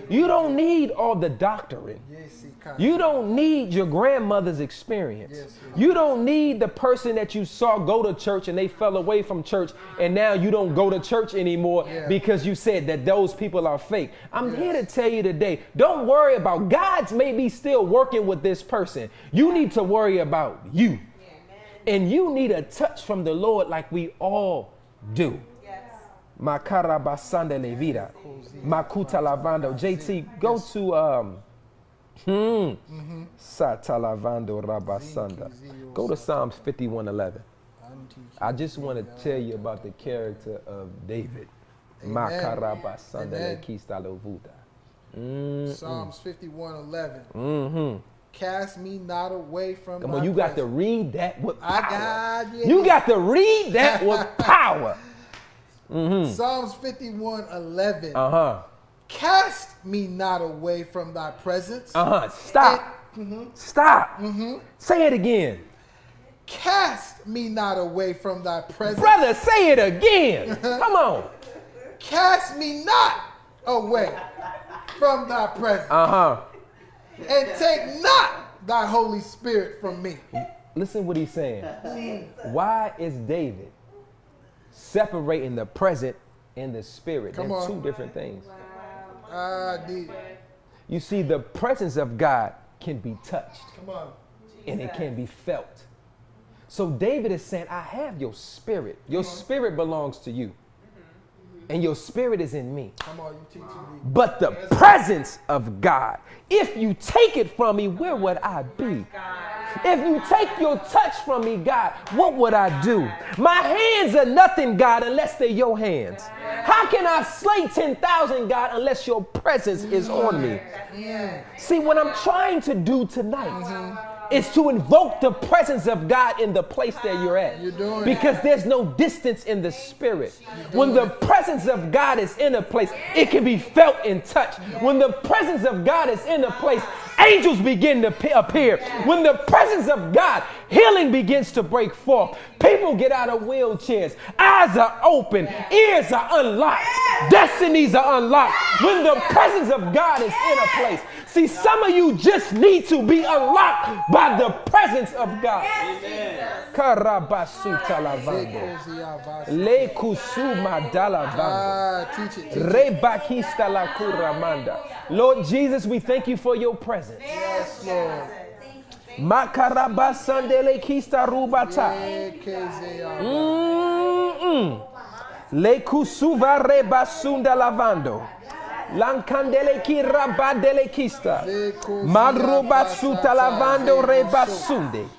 You don't need all the doctrine. Yes, he can. You don't need your grandmother's experience. You don't need the person that you saw go to church and they fell away from church and now you don't go to church anymore because you said that those people are fake. I'm here to tell you today, don't worry about God's maybe still working with this person. You need to worry about you. And you need a touch from the Lord like we all do. Yes. Makara basanda levira. Makuta lavando. JT, go to um hmm. Sata lavando rabasanda. Go to Psalms 51:11. I just want to tell you about the character of David. Makara basanda Amen. lekista lovuda. Mm, Psalms 51 11. mhm. Cast me not away from Come on, you got to read that with I power. got you. You got to read that with power. Psalms 51 11. Uh huh. Cast me not away from thy presence. Uh huh. Stop. Stop. Say it again. Cast me not away from thy presence. Brother, say it again. Come on. Cast me not away from thy presence. Uh huh. and take not thy Holy Spirit from me. Listen what he's saying. Why is David separating the present and the spirit? Come They're on. two different things. Ah, I did. You see, the presence of God can be touched Come on. and it can be felt. So David is saying, I have your spirit. Your spirit belongs to you. And your spirit is in me. Come on, you teaching me. But the presence of God, if you take it from me, where would I be? If you take your touch from me, God, what would I do? My hands are nothing, God, unless they're your hands. How can I slay 10,000, God, unless your presence is on me? See, what I'm trying to do tonight mm-hmm. Is to invoke the presence of God in the place that you're at. You're because there's no distance in the spirit. When the presence of God is in a place, it can be felt and touched. When the presence of God is in a place, angels begin to appear. When the presence of God, healing begins to break forth. People get out of wheelchairs. Eyes are open. Ears are unlocked. Destinies are unlocked. When the presence of God is in a place. See, some of you just need to be unlocked by the presence of God. Le kusuma dalavando. Ah, teach it. Teach it. Rebakista la kuramanda. Lord Jesus, we thank you for your presence. Yes, Lord. Makarabasandele kista rubata. Le kusuva rebasunda lavando. Lankandele ki rabadele kista. Madruba suta lavando rebasunde. Rebadele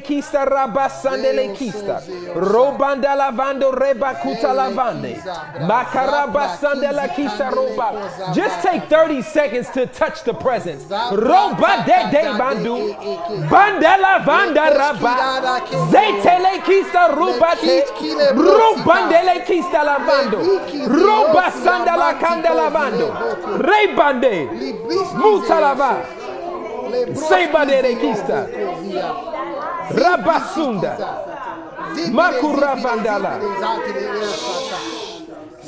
kista rabasandele kista. Robanda lavando rebakuta lavande. Makarabasandela kista roba. Just take 30 seconds to touch the presence. Roba de de bandu. Bandela vanda raba. Zetele kista rubate. Rubandele kista lavando. Roba sandala kanda lavando. Rebande. Mutalava. Sebadere kista. Rabasunda. Makura vandala.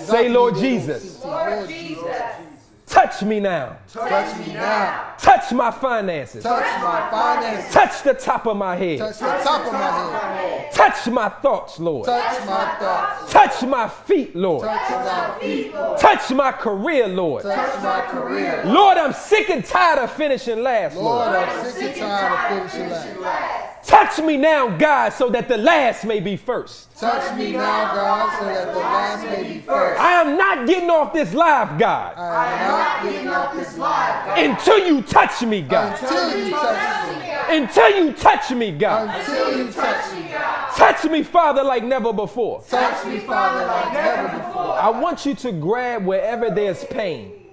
Say, Lord Jesus, Lord Jesus. Touch me now. Touch me now. Touch my finances. Touch my finances. Touch the top of my head. Touch the top of my head. Touch my thoughts, Lord. Touch my thoughts. Touch my feet, Lord. Touch my feet. Touch my career, Lord. Touch my career. Lord, I'm sick and tired of finishing last, Lord, Lord. I'm sick and tired of finishing last. Touch me now, God, so that the last may be first. Touch me now, God, so that the last may be first. I am not getting off this live, God, I am not getting off this live until you touch me, God. until you touch me. Until you touch me, God. Until you touch me. Touch me, Father, like never before. Touch me, Father, like never before. I want you to grab wherever there's pain.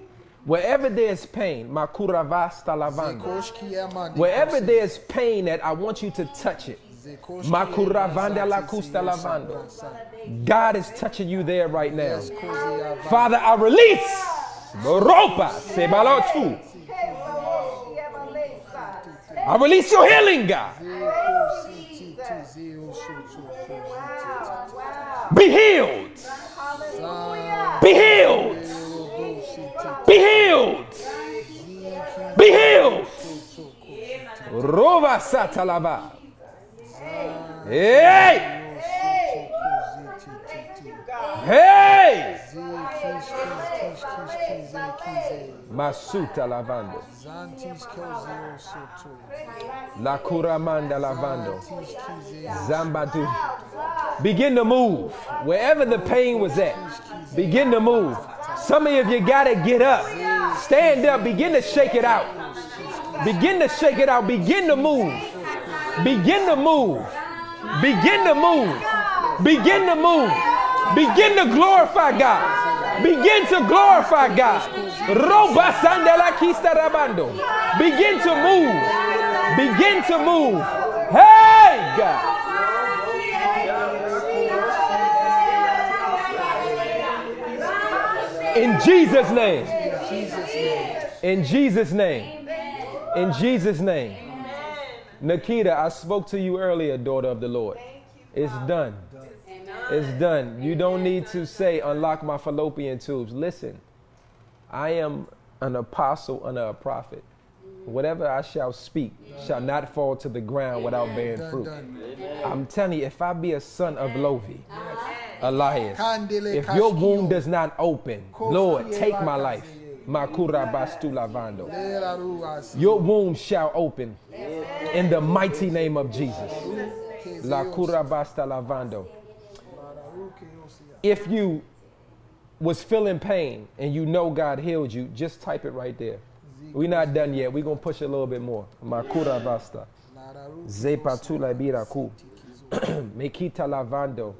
Wherever there's pain, makuravasta lavando. Zekoshki amani Wherever there's pain that I want you to touch it. Zekoshki Makuravanda la amani kusta kosi. lavando. God is touching you there right now. Yes, kosi avani. Father, I release Ropa sebalotu. I release your healing, God. Be so so so. Be healed. Be healed. Rova satalaba. Hey! Hey! Masuta lavando. La curamanda lavando. Zambadu. Begin to move. Wherever the pain was at, begin to move. Some of you got to get up. Stand up. Begin to shake it out. Begin to shake it out. Begin to move. Begin to move. Begin to move. Begin to move. Begin to glorify God. Begin to glorify God. Roba rabando. Begin to move. Begin to move. Hey, God. In Jesus' name. In Jesus' name. In Jesus' name. Nikita, I spoke to you earlier, daughter of the Lord. It's done. It's done. You don't need to say, unlock my fallopian tubes. Listen, I am an apostle and a prophet. Whatever I shall speak shall not fall to the ground without bearing fruit. I'm telling you, if I be a son of Lovi, Elias, if your womb does not open, Lord, take my life. Makura bastu lavando. Your womb shall open in the mighty name of Jesus. La cura basta lavando. If you was feeling pain and you know God healed you, just type it right there. We're not done yet. We're going to push a little bit more. Makura basta. Zepatula biraku. Mekita lavando.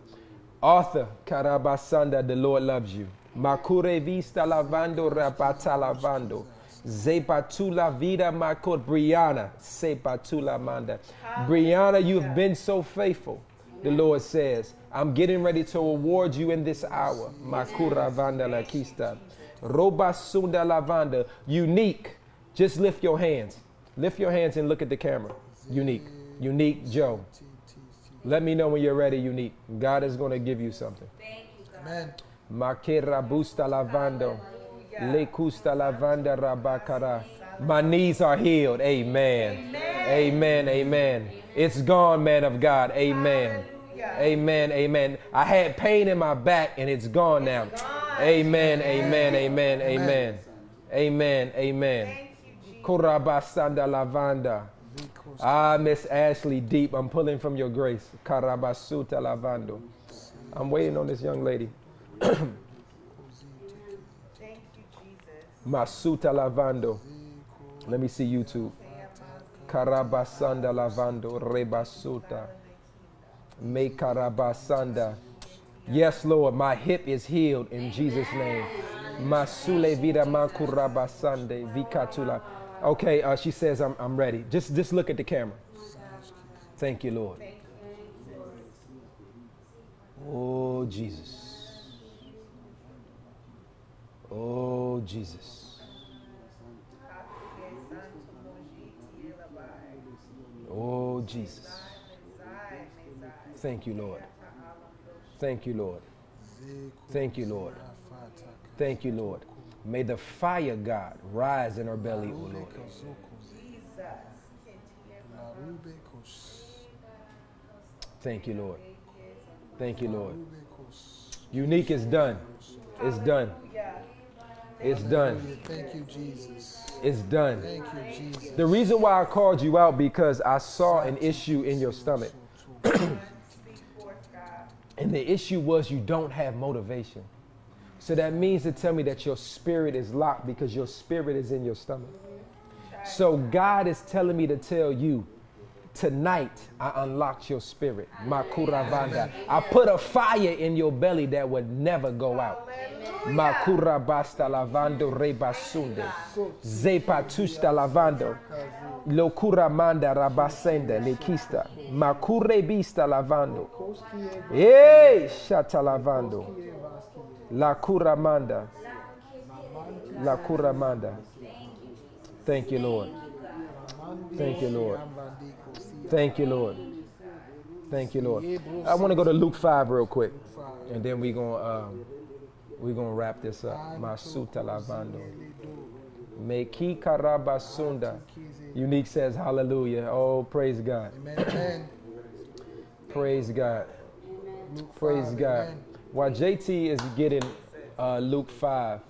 Arthur Karabasanda, the Lord loves you. Makure vista lavando rapata lavando. Zepatula vida makot Brianna. Sepatula manda. Brianna, you've been so faithful. The Lord says, I'm getting ready to reward you in this hour. Makura vanda la kista. Roba sunda lavanda. Unique. Just lift your hands. Lift your hands and look at the camera. Unique. Unique Joe. Let me know when you're ready, Unique. God is going to give you something. Amen. Makera busta lavando. Le custa lavanda rabakara. My knees are healed. Amen. Amen. Amen. It's gone, man of God. Amen. Amen. Amen. I had pain in my back and it's gone now. Amen. Amen. Amen. Amen. Amen. Amen. Korabasanda lavanda. Ah, Miss Ashley Deep, I'm pulling from your grace. Karabasuta lavando. I'm waiting on this young lady. Thank you, Jesus. Masuta lavando. Let me see YouTube. Karabasanda lavando rebasuta. Me karabasanda. Yes, Lord, my hip is healed in Jesus' name. Masule vida makurabasande vikatula. Okay, uh, she says I'm, I'm ready. Just just look at the camera. Thank you, Lord. Oh Jesus. Oh Jesus. Oh Jesus. Thank you, Lord. Thank you, Lord. Thank you, Lord. Thank you, Lord. May the fire, God, rise in our belly, O Lord. Thank you, Lord. Thank you, Lord. Unique is done. It's done. It's done. Thank you, Jesus. It's done. Thank you, Jesus. The reason why I called you out because I saw an issue in your stomach. and the issue was you don't have motivation. So that means to tell me that your spirit is locked because your spirit is in your stomach. So God is telling me to tell you tonight I unlocked your spirit. Makura vanda. I put a fire in your belly that would never go out. Makura basta lavando rebasunde. Zepa tusta lavando. Locura manda rabasende lekista. Makure bista lavando. Hey, shata lavando. La cura manda. La cura manda. Thank you, Lord. Thank you, Lord. Thank you, Lord. Thank you, Lord. I want to go to Luke 5 real quick. And then we're going um, we're gonna wrap this up. Masuta lavando. Meki karabasunda. Unique says hallelujah. Oh, praise God. Amen. Amen. Praise God. Luke Praise 5, God. amen. While JT is getting uh, Luke 5,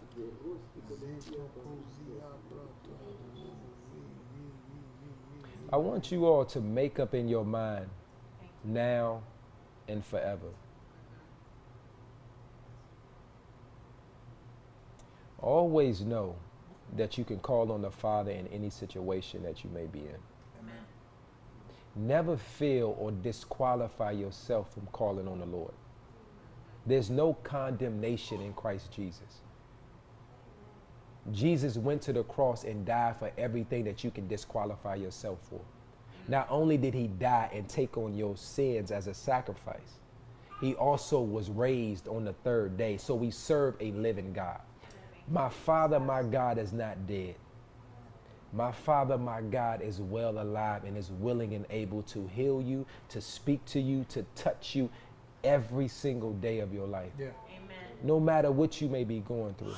I want you all to make up in your mind now and forever. Always know that you can call on the Father in any situation that you may be in. Never feel or disqualify yourself from calling on the Lord. There's no condemnation in Christ Jesus. Jesus went to the cross and died for everything that you can disqualify yourself for. Not only did he die and take on your sins as a sacrifice, he also was raised on the third day. So we serve a living God. My Father, my God, is not dead. My Father, my God, is well alive and is willing and able to heal you, to speak to you, to touch you every single day of your life Yeah. Amen. no matter what you may be going through.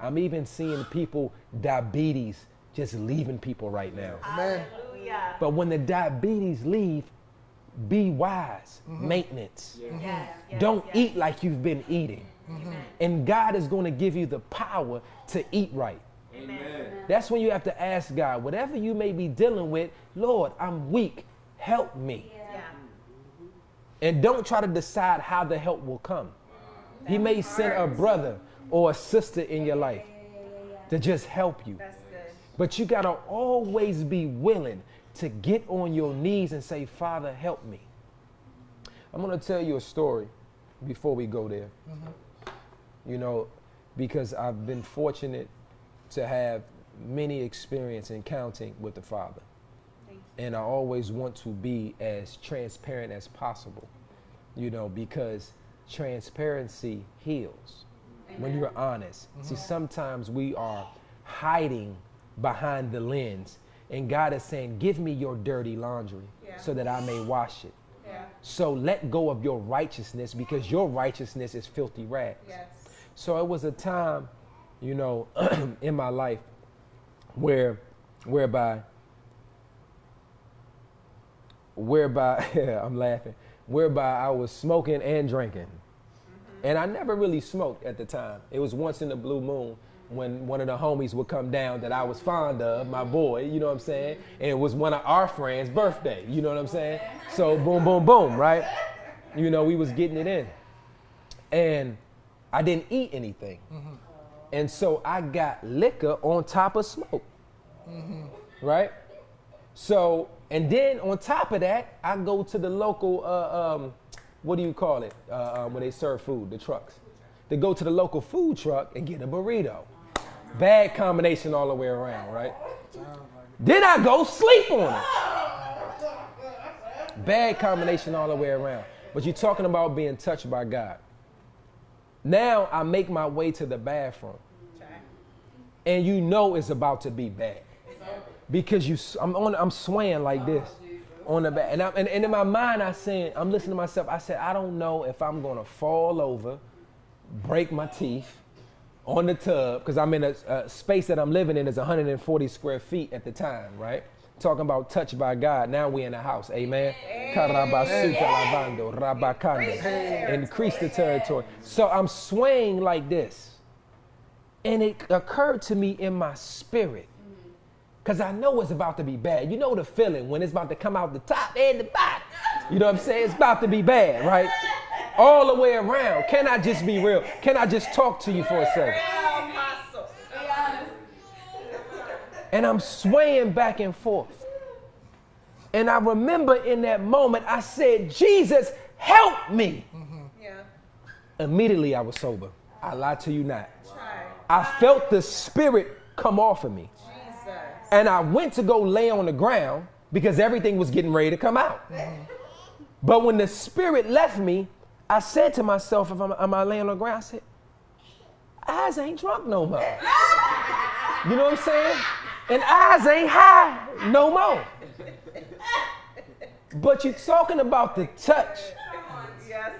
I'm even seeing people diabetes just leaving people right now. Amen. Hallelujah. But when the diabetes leave, be wise, mm-hmm. maintenance. Yes, yes, Don't yes. eat like you've been eating. And God is going to give you the power to eat right. Amen. That's when you have to ask God, whatever you may be dealing with, Lord, I'm weak. Help me. Yeah. And don't try to decide how the help will come. He may send a brother or a sister in your life to just help you. But you got to always be willing to get on your knees and say, Father, help me. I'm going to tell you a story before we go there. You know, because I've been fortunate to have many experience in counting with the Father. And I always want to be as transparent as possible, you know, because transparency heals when you're honest. See, mm-hmm. sometimes we are hiding behind the lens, and God is saying, Give me your dirty laundry Yeah. so that I may wash it. Yeah. So let go of your righteousness because your righteousness is filthy rags. Yes. So it was a time, you know, in my life where, whereby, whereby, I'm laughing, whereby I was smoking and drinking. Mm-hmm. And I never really smoked at the time. It was once in the blue moon when one of the homies would come down that I was fond of, my boy, you know what I'm saying? And it was one of our friends' birthday, you know what I'm saying? So boom, boom, boom, right? You know, we was getting it in. And I didn't eat anything. And so I got liquor on top of smoke. Right? So, and then on top of that, I go to the local, uh, um, what do you call it, uh, um, where they serve food, the trucks. To go to the local food truck and get a burrito. Bad combination all the way around, right? Then I go sleep on it. Bad combination all the way around. But you're talking about being touched by God. Now I make my way to the bathroom, and you know it's about to be bad because you I'm on I'm swaying like this on the back, and, I, and and in my mind I said I'm listening to myself. I said I don't know if I'm gonna fall over, break my teeth on the tub because I'm in a, a space that I'm living in is 140 square feet at the time, right? Talking about touched by God. Now we in the house, amen. Karabasuka lavando, rabakanda. Increase the territory. So I'm swaying like this. And it occurred to me in my spirit. Because I know it's about to be bad. You know the feeling when it's about to come out the top and the bottom. You know what I'm saying? It's about to be bad, right? All the way around. Can I just be real? Can I just talk to you for a second? Apostle. And I'm swaying back and forth. And I remember in that moment, I said, Jesus, help me. Mm-hmm. Yeah. Immediately, I was sober. I lie to you not. Try. I felt the spirit come off of me. Jesus. And I went to go lay on the ground because everything was getting ready to come out. Mm-hmm. But when the spirit left me, I said to myself, if I'm, am I laying on the ground, I said, eyes ain't drunk no more. You know what I'm saying? And eyes ain't high no more. But you're talking about the touch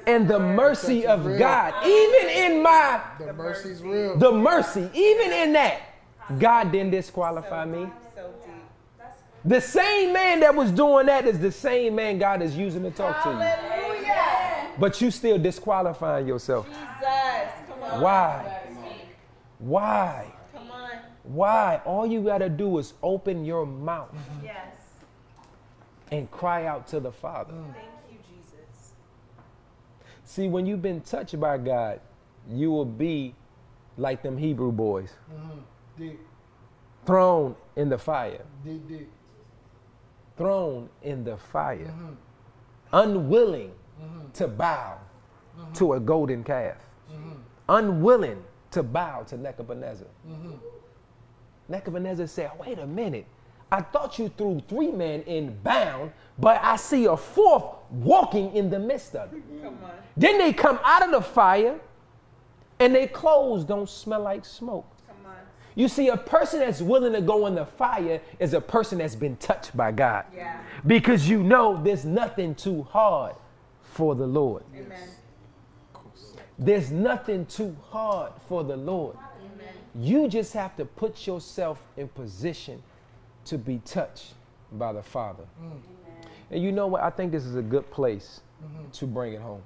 and the mercy of God. Even in my The mercy's real. the mercy, even in that, God didn't disqualify me. So. The same man that was doing that is the same man God is using to talk to you. But you still disqualifying yourself. Jesus. Come on. Why? Why? Come on. Why? All you got to do is open your mouth Yes. and cry out to the Father. Thank you, Jesus. See, when you've been touched by God, you will be like them Hebrew boys, Deep, thrown in the fire, deep, deep. thrown in the fire, unwilling to bow to a golden calf, unwilling to bow to Nebuchadnezzar. Nebuchadnezzar said, Wait a minute. I thought you threw three men in bound, but I see a fourth walking in the midst of it. Then they come out of the fire and their clothes don't smell like smoke. You see, a person that's willing to go in the fire is a person that's been touched by God. Yeah. Because you know there's nothing too hard for the Lord. Amen. There's nothing too hard for the Lord. You just have to put yourself in position to be touched by the Father. Mm. And you know what? I think this is a good place mm-hmm. to bring it home.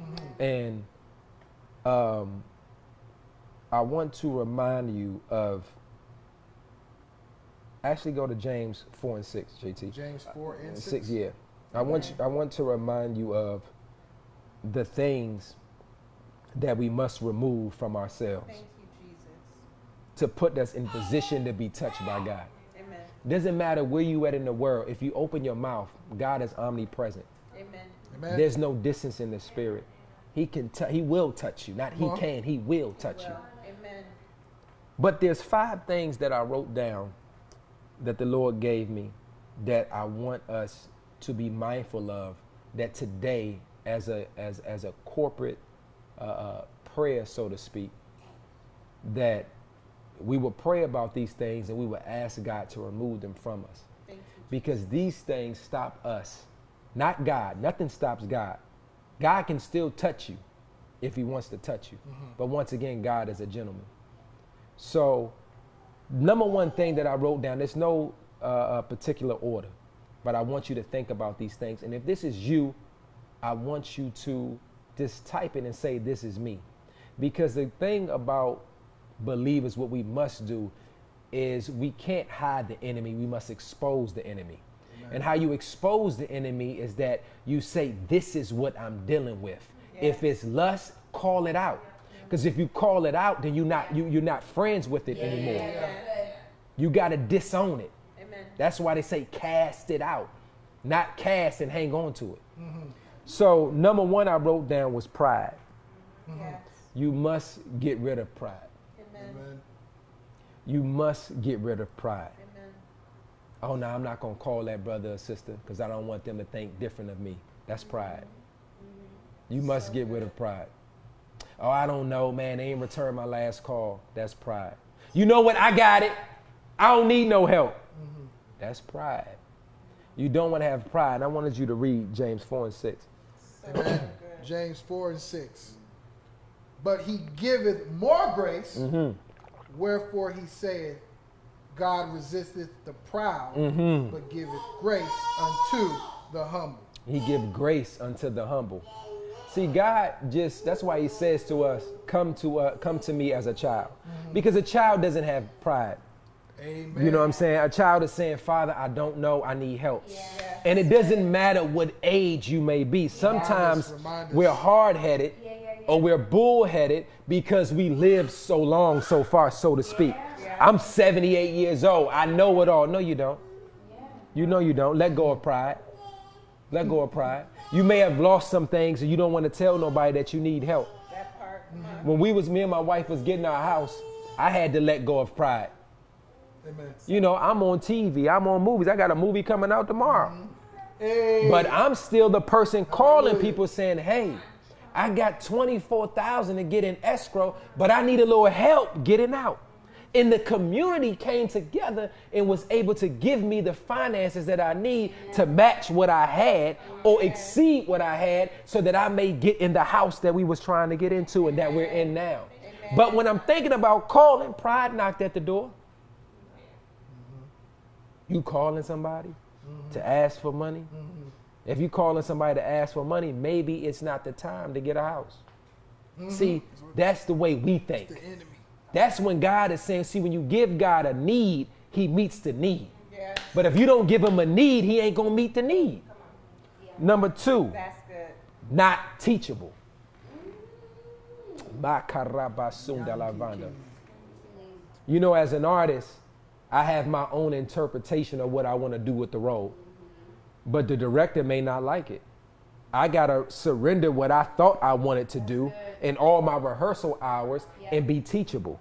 Mm-hmm. And um, I want to remind you of. Actually, go to James four and six, JT. James 4 and 6. Six, yeah. I want you, I want to remind you of the things that we must remove from ourselves Thank you, Jesus. To put us in position to be touched by God. Amen. Doesn't matter where you at in the world. If you open your mouth, God is omnipresent. Amen. Amen. There's no distance in the spirit. He can, tou- he will touch you. Not he Well. can, he will touch you. Amen. But there's five things that I wrote down that the Lord gave me that I want us to be mindful of that today as a as as a corporate uh, uh, prayer so to speak that we will pray about these things and we will ask God to remove them from us. Thank you. because these things stop us. Not God. Nothing stops God. God can still touch you if he wants to touch you. But once again God is a gentleman. So, number one thing that I wrote down, there's no uh, uh, particular order, but I want you to think about these things. And if this is you, I want you to just type it and say, This is me. Because the thing about believers, what we must do is we can't hide the enemy, we must expose the enemy. And how you expose the enemy is that you say, This is what I'm dealing with. If it's lust, call it out. Because if you call it out, then you're not you, you're not friends with it anymore. Amen. You got to disown it. Amen. That's why they say cast it out, not cast and hang on to it. Mm-hmm. So number one I wrote down was pride. Yes. You must get rid of pride. Amen. Amen. You must get rid of pride. Amen. Oh no, I'm not gonna call that brother or sister because I don't want them to think different of me. That's mm-hmm. pride. Mm-hmm. You must get rid of pride. Oh, I don't know, man. They ain't returned my last call. That's pride. You know what? I got it. I don't need no help. Mm-hmm. That's pride. You don't want to have pride. I wanted you to read James 4 and 6. So James 4 and 6. But he giveth more grace, Mm-hmm. Wherefore he saith, God resisteth the proud, Mm-hmm. but giveth grace unto the humble. He give grace unto the humble. See, God just that's why he says to us, come to uh, come to me as a child. Because a child doesn't have pride. Amen. You know what I'm saying? A child is saying, Father, I don't know, I need help. And it doesn't matter what age you may be. Sometimes we're hard headed or we're bullheaded because we lived so long, so far, so to speak. I'm 78 years old. I know it all. No, you don't. You know you don't. Let go of pride. Let go of pride. You may have lost some things and you don't want to tell nobody that you need help. That part. When we was me and my wife was getting our house, I had to let go of pride. Amen. You know, I'm on TV, I'm on movies. I got a movie coming out tomorrow. Hey. But I'm still the person calling people saying, "Hey, I got 24,000 to get in escrow, but I need a little help getting out." And the community came together and was able to give me the finances that I need to match what I had or exceed what I had so that I may get in the house that we was trying to get into and that we're in now. But when I'm thinking about calling, pride knocked at the door. You calling somebody to ask for money? If you calling somebody to ask for money, maybe it's not the time to get a house. Mm-hmm. See, that's the way we think. The enemy. That's when God is saying, see, when you give God a need, he meets the need. Yes. But if you don't give him a need, he ain't gonna meet the need. Number two, That's good. not teachable. Makarabasunda. You know, as an artist, I have my own interpretation of what I want to do with the role, but the director may not like it. I gotta surrender what I thought I wanted to do in all my rehearsal hours and be teachable.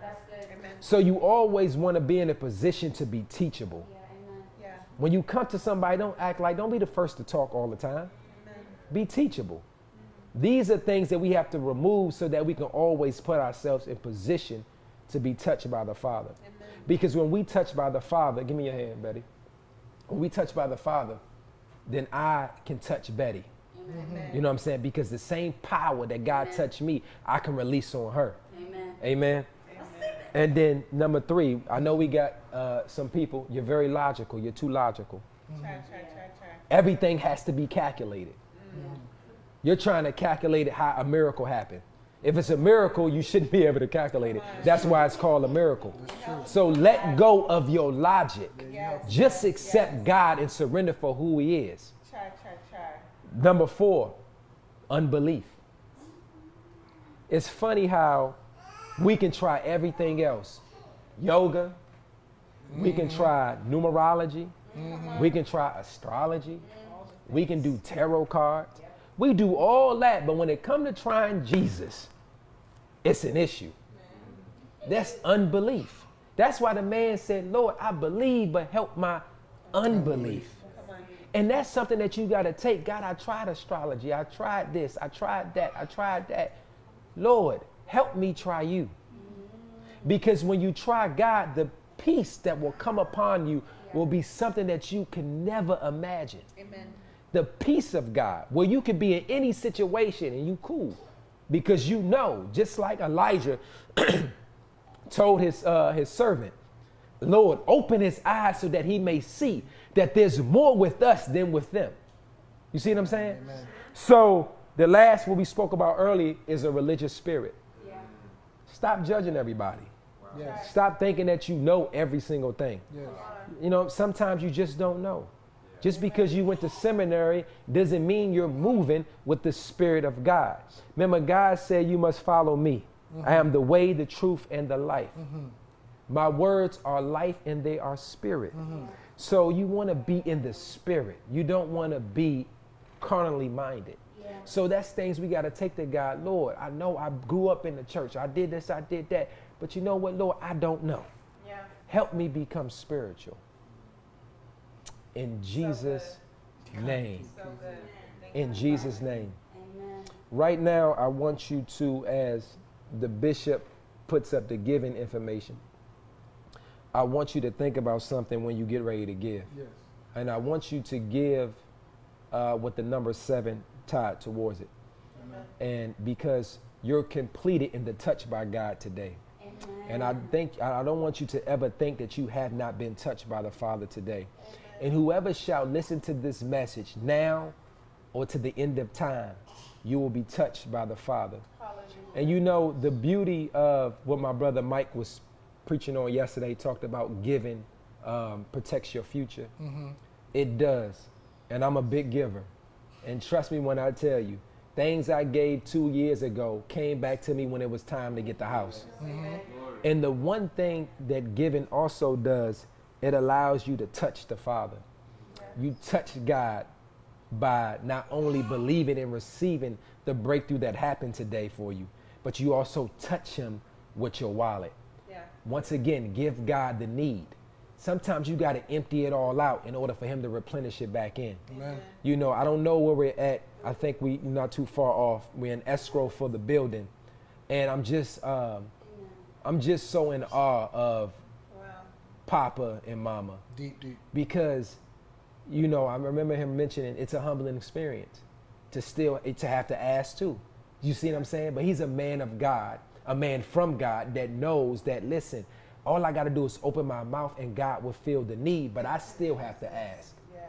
That's good. Amen. So you always want to be in a position to be teachable. Yeah, amen. Yeah. When you come to somebody, don't act like, don't be the first to talk all the time. Be teachable. These are things that we have to remove so that we can always put ourselves in position to be touched by the Father. Because when we touch by the Father, give me your hand, Betty. When we touch by the Father, then I can touch Betty. Amen. You know what I'm saying? Because the same power that God Amen. touched me, I can release on her. Amen. Amen. And then number three, I know we got uh, some people. You're very logical. You're too logical. Try, try, try, try. Everything has to be calculated. You're trying to calculate how a miracle happened. If it's a miracle, you shouldn't be able to calculate it. That's why it's called a miracle. So let go of your logic. Just accept. God and surrender for who He is. Number four, unbelief. It's funny how we can try everything else yoga, we can try numerology, we can try astrology, we can do tarot cards. We do all that, but when it comes to trying Jesus, it's an issue. That's unbelief. That's why the man said, Lord, I believe, but help my unbelief. And that's something that you got to take. God, I tried astrology. I tried this. I tried that. I tried that. Lord, help me try you. Because when you try God, the peace that will come upon you will be something that you can never imagine. Amen. The peace of God, where you can be in any situation and you cool. Because you know, just like Elijah told his, uh, his servant, Lord, open his eyes so that he may see that there's more with us than with them. You see what I'm saying? So, the last what we spoke about earlier is a religious spirit. Yeah. Stop judging everybody. Yes. Stop thinking that you know every single thing. Yes. You know, sometimes you just don't know. Just because you went to seminary doesn't mean you're moving with the Spirit of God. Remember, God said, You must follow me. I am the way, the truth, and the life. My words are life and they are spirit. So you want to be in the spirit. You don't want to be carnally minded. Yeah. So that's things we got to take to God. Lord, I know I grew up in the church. I did this, I did that. But you know what, Lord? I don't know. Yeah. Help me become spiritual. In Jesus' name. So In. Jesus' name. Amen. Right now, I want you to, as the bishop puts up the giving information, I want you to think about something when you get ready to give. Yes. And I want you to give uh, with the number seven tied towards it. And because you're completed in the touch by God today. Amen. And I think I I don't want you to ever think that you have not been touched by the Father today. And whoever shall listen to this message now or to the end of time, you will be touched by the Father. Hallelujah. And you know the beauty of what my brother Mike was preaching on yesterday. Talked about giving um, protects your future. It does, and I'm a big giver. And trust me when I tell you, things I gave two years ago came back to me when it was time to get the house. And the one thing that giving also does, it allows you to touch the Father. You touch God by not only believing and receiving the breakthrough that happened today for you, but you also touch Him with your wallet. Yeah. Once again, give God the need. Sometimes you got to empty it all out in order for Him to replenish it back in. Amen. You know, I don't know where we're at. I think we're not too far off. We're in escrow for the building, and I'm just, um, I'm just so in awe of Wow. Papa and Mama Deep, deep. because, you know, I remember him mentioning it's a humbling experience to still eh, to have to ask too. You see what I'm saying? But he's a man of God, a man from God that knows that. Listen, All I got to do is open my mouth and God will fill the need, but I still have to ask. Yeah.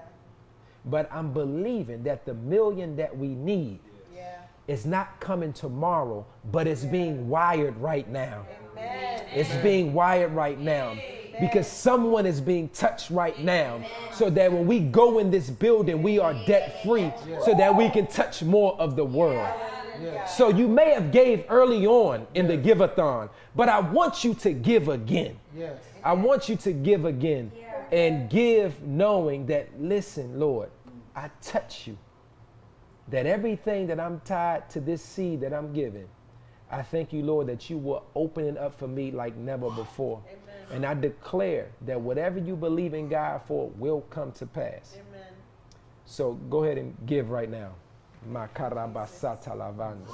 But I'm believing that the million that we need Yeah. is not coming tomorrow, but it's being wired right now. Amen. It's being wired right now because someone is being touched right now. So that when we go in this building, we are debt free so that we can touch more of the world. So you may have gave early on in the give-a-thon, but I want you to give again. I want you to give again and give knowing that, listen, Lord, I touch you. That everything that I'm tied to this seed that I'm giving, I thank you, Lord, that you will open it up for me like never before. And I declare that whatever you believe in God for will come to pass. Amen. So go ahead and give right now. Makarabasata lavanda.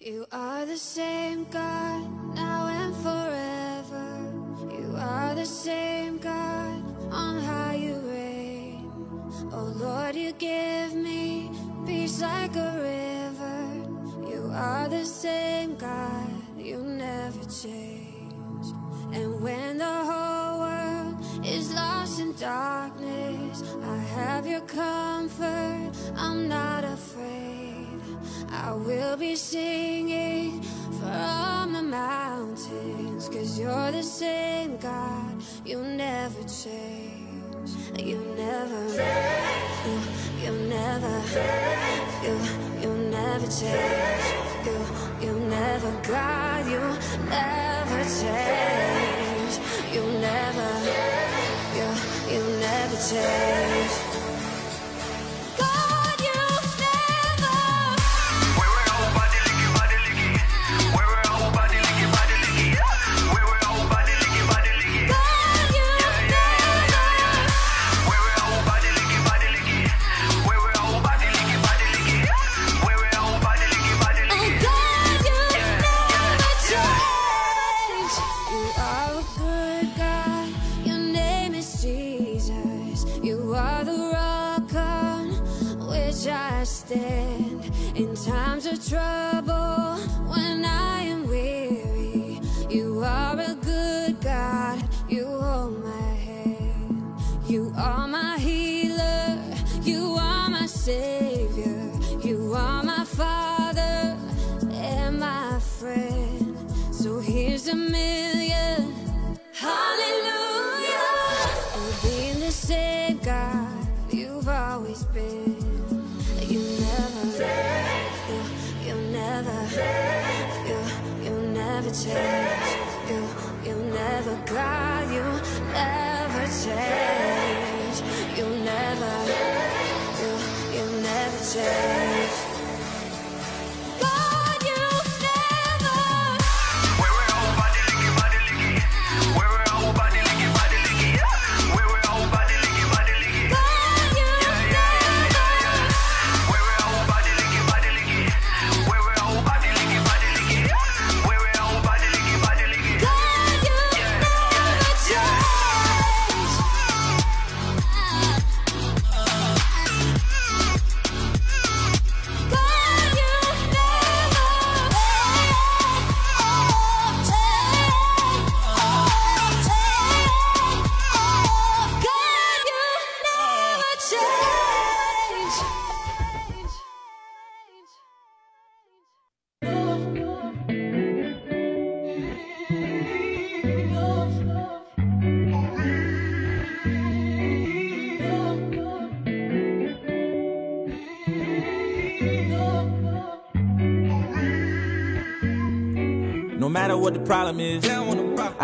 You are the same God now and forever. You are the same God on high you reign. Oh Lord, you give me peace like a river. Are the same God, you never change. And when the whole world is lost in darkness, I have your comfort. I'm not afraid. I will be singing from the mountains, cause you're the same God. You never change. You never, you, you never, you, you never change. You, you never, God, you never change. You never, you, you never change.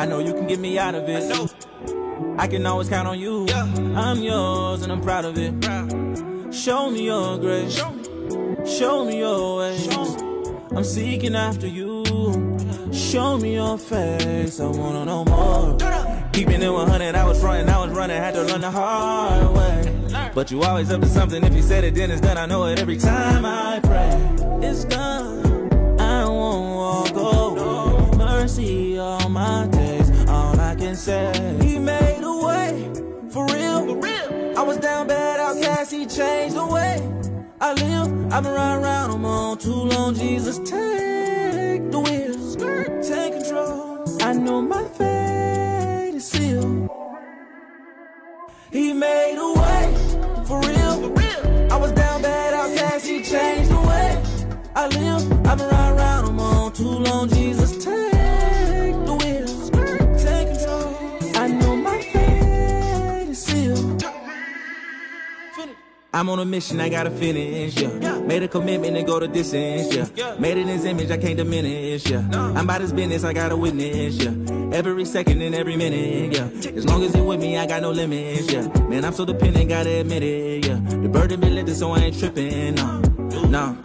I know you can get me out of it. I can always count on you. I'm yours and I'm proud of it. Show me your grace. Show me your ways. I'm seeking after you. Show me your face. I wanna know more. Keeping it 100, I was fronting, I was running, had to learn the hard way. But you always up to something. If you said it, then it's done. I know it every time I pray. It's done. I won't walk away. Mercy all my said. He made a way, for real, for real. I was down bad, outcast, he changed the way I live. I've been riding around him all too long, Jesus Take the wheel, skirt, take control. I know my fate is sealed. He made a way, for real, for real. I was down bad, outcast, he changed the way I live. I've been riding around him all too long, Jesus I'm on a mission, I gotta finish, yeah. Made a commitment to go the distance, yeah. Made it in his image, I can't diminish, yeah. I'm about his business, I gotta witness, yeah. Every second and every minute, yeah. As long as you with me, I got no limits, yeah. Man, I'm so dependent, gotta admit it, yeah. The burden been lifted, so I ain't tripping, no. No.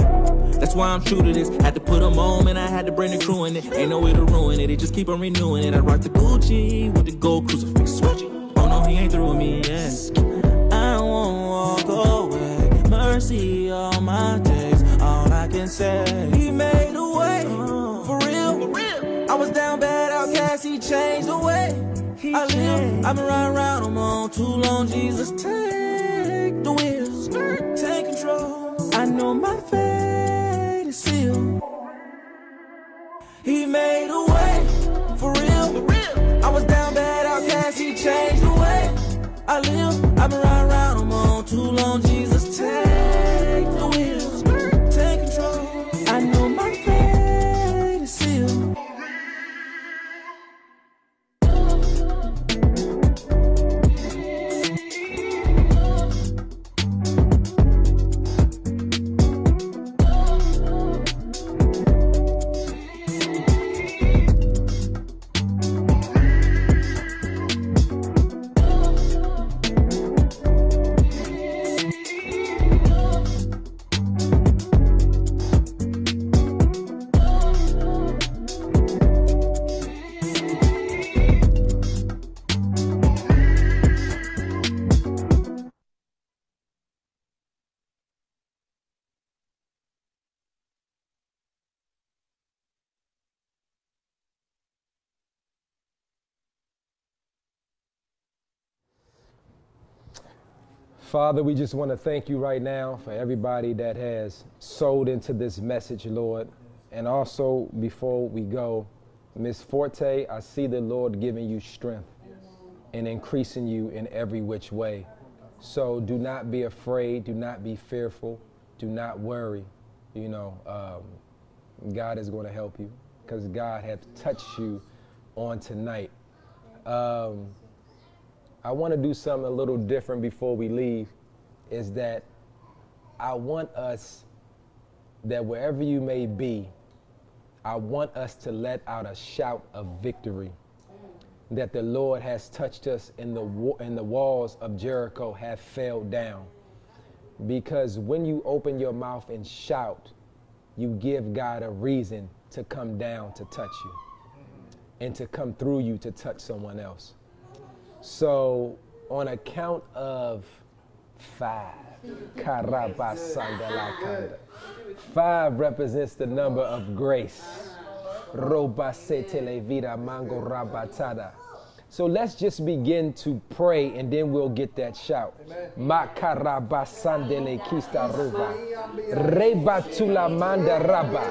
That's why I'm true to this. Had to put a moment, I had to bring the crew in it. Ain't no way to ruin it, it just keep on renewing it. I rock the Gucci with the gold crucifix switch. Oh no, he ain't through with me yet. Mercy all my days, all I can say. He made a way, for real. I was down bad, outcast, he changed the way. I live, I've been riding around, I'm on too long. Jesus, take the wheel, take control. I know my fate is sealed. He made a way, for real. I was down bad, outcast, he changed the way. I live, I've been riding around, too long. Jesus, take Father, we just want to thank you right now for everybody that has sold into this message, Lord. And also, before we go, Miss Forte, I see the Lord giving you strength and increasing you in every which way. So do not be afraid, do not be fearful, do not worry. You know, um, God is going to help you because God has touched you on tonight. Um, I want to do something a little different before we leave is that I want us that wherever you may be, I want us to let out a shout of victory that the Lord has touched us and the and the walls of Jericho have fell down. Because when you open your mouth and shout, you give God a reason to come down to touch you and to come through you to touch someone else. So, on account of five, five represents the number of grace. So let's just begin to pray and then we'll get that shout. Makarabasandele kista rova. Rebatula manda raba.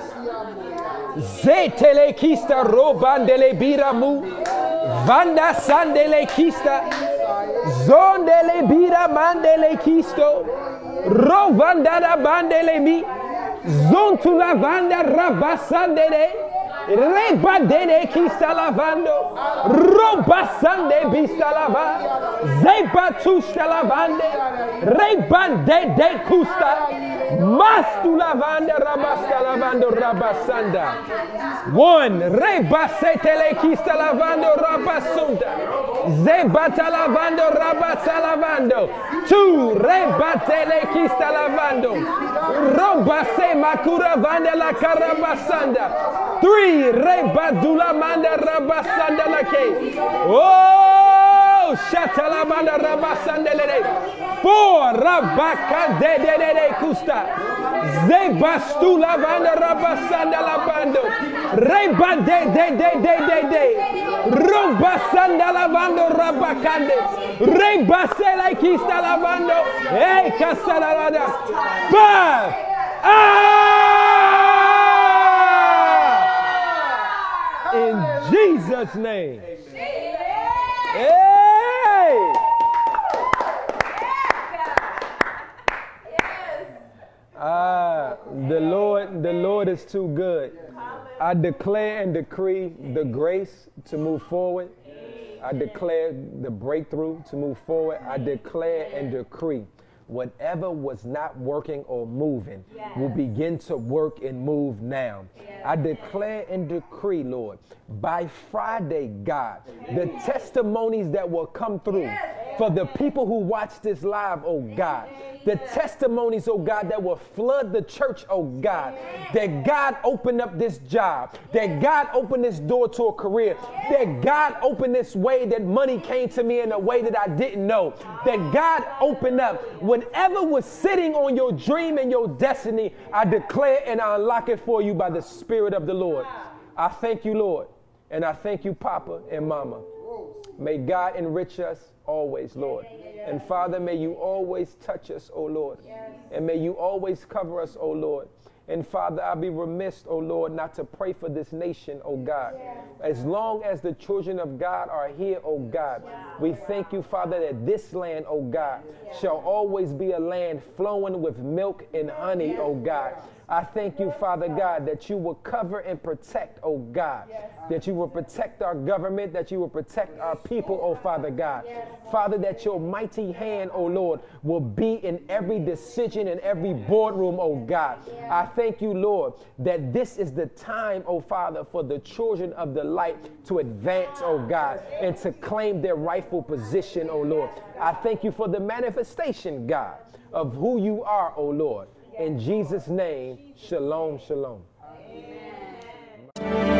Zetele kista robandele biramu. Vanda sandele kista. Zondele bira mandele kisto. Rovandada bandele mi. Zontula vanda rabasandele. Reba dede kista lavando. Roba sande bista lava. Zeba tusta lavande. Reba de de kusta. Mastu lavanda rabasta lavando rabasanda. One. Reba setele kista lavando rabasunda. Zebata lavando rabasa lavando. Two. Reba tele kista lavando. Roba se makura vanda la carabasanda. Three. Reba dula manda rabasanda la ke. Oh, shatalabanda rabasanda le. Four. Rabaka de de de de kusta. Zebastu lavanda rabasanda lavando. Reba de de de de de de. Robasanda lavando rabakande. Reba se la kista lavando. Hey, casalavanda. Five. Ah! In Jesus' name. Hey! Ah, the Lord, the Lord is too good. I declare and decree the grace to move forward. I declare the breakthrough to move forward. I declare and decree whatever was not working or moving will begin to work and move now. I declare and decree, Lord, by Friday, God, the testimonies that will come through for the people who watch this live, oh God, the testimonies, oh God, that will flood the church, oh God, that God opened up this job, that God opened this door to a career, that God opened this way that money came to me in a way that I didn't know, that God opened up whatever was sitting on your dream and your destiny, I declare and I unlock it for you by the Spirit of the Lord. I thank you, Lord, and I thank you, Papa and Mama. May God enrich us always, Lord. And Father, may you always touch us, O Lord. And may you always cover us, O Lord. And Father, I'll be remiss, O Lord, not to pray for this nation, O God. As long as the children of God are here, O God, we thank you, Father, that this land, O God, shall always be a land flowing with milk and honey, O God. I thank you, Father God, that you will cover and protect, oh God. That you will protect our government, that you will protect our people, oh Father God. Father, that your mighty hand, oh Lord, will be in every decision in every boardroom, oh God. I thank you, Lord, that this is the time, oh Father, for the children of the light to advance, oh ah. God, and to claim their rightful position, oh Lord. I thank you for the manifestation, God, of who you are, oh Lord. In Jesus' name, shalom, shalom. Amen.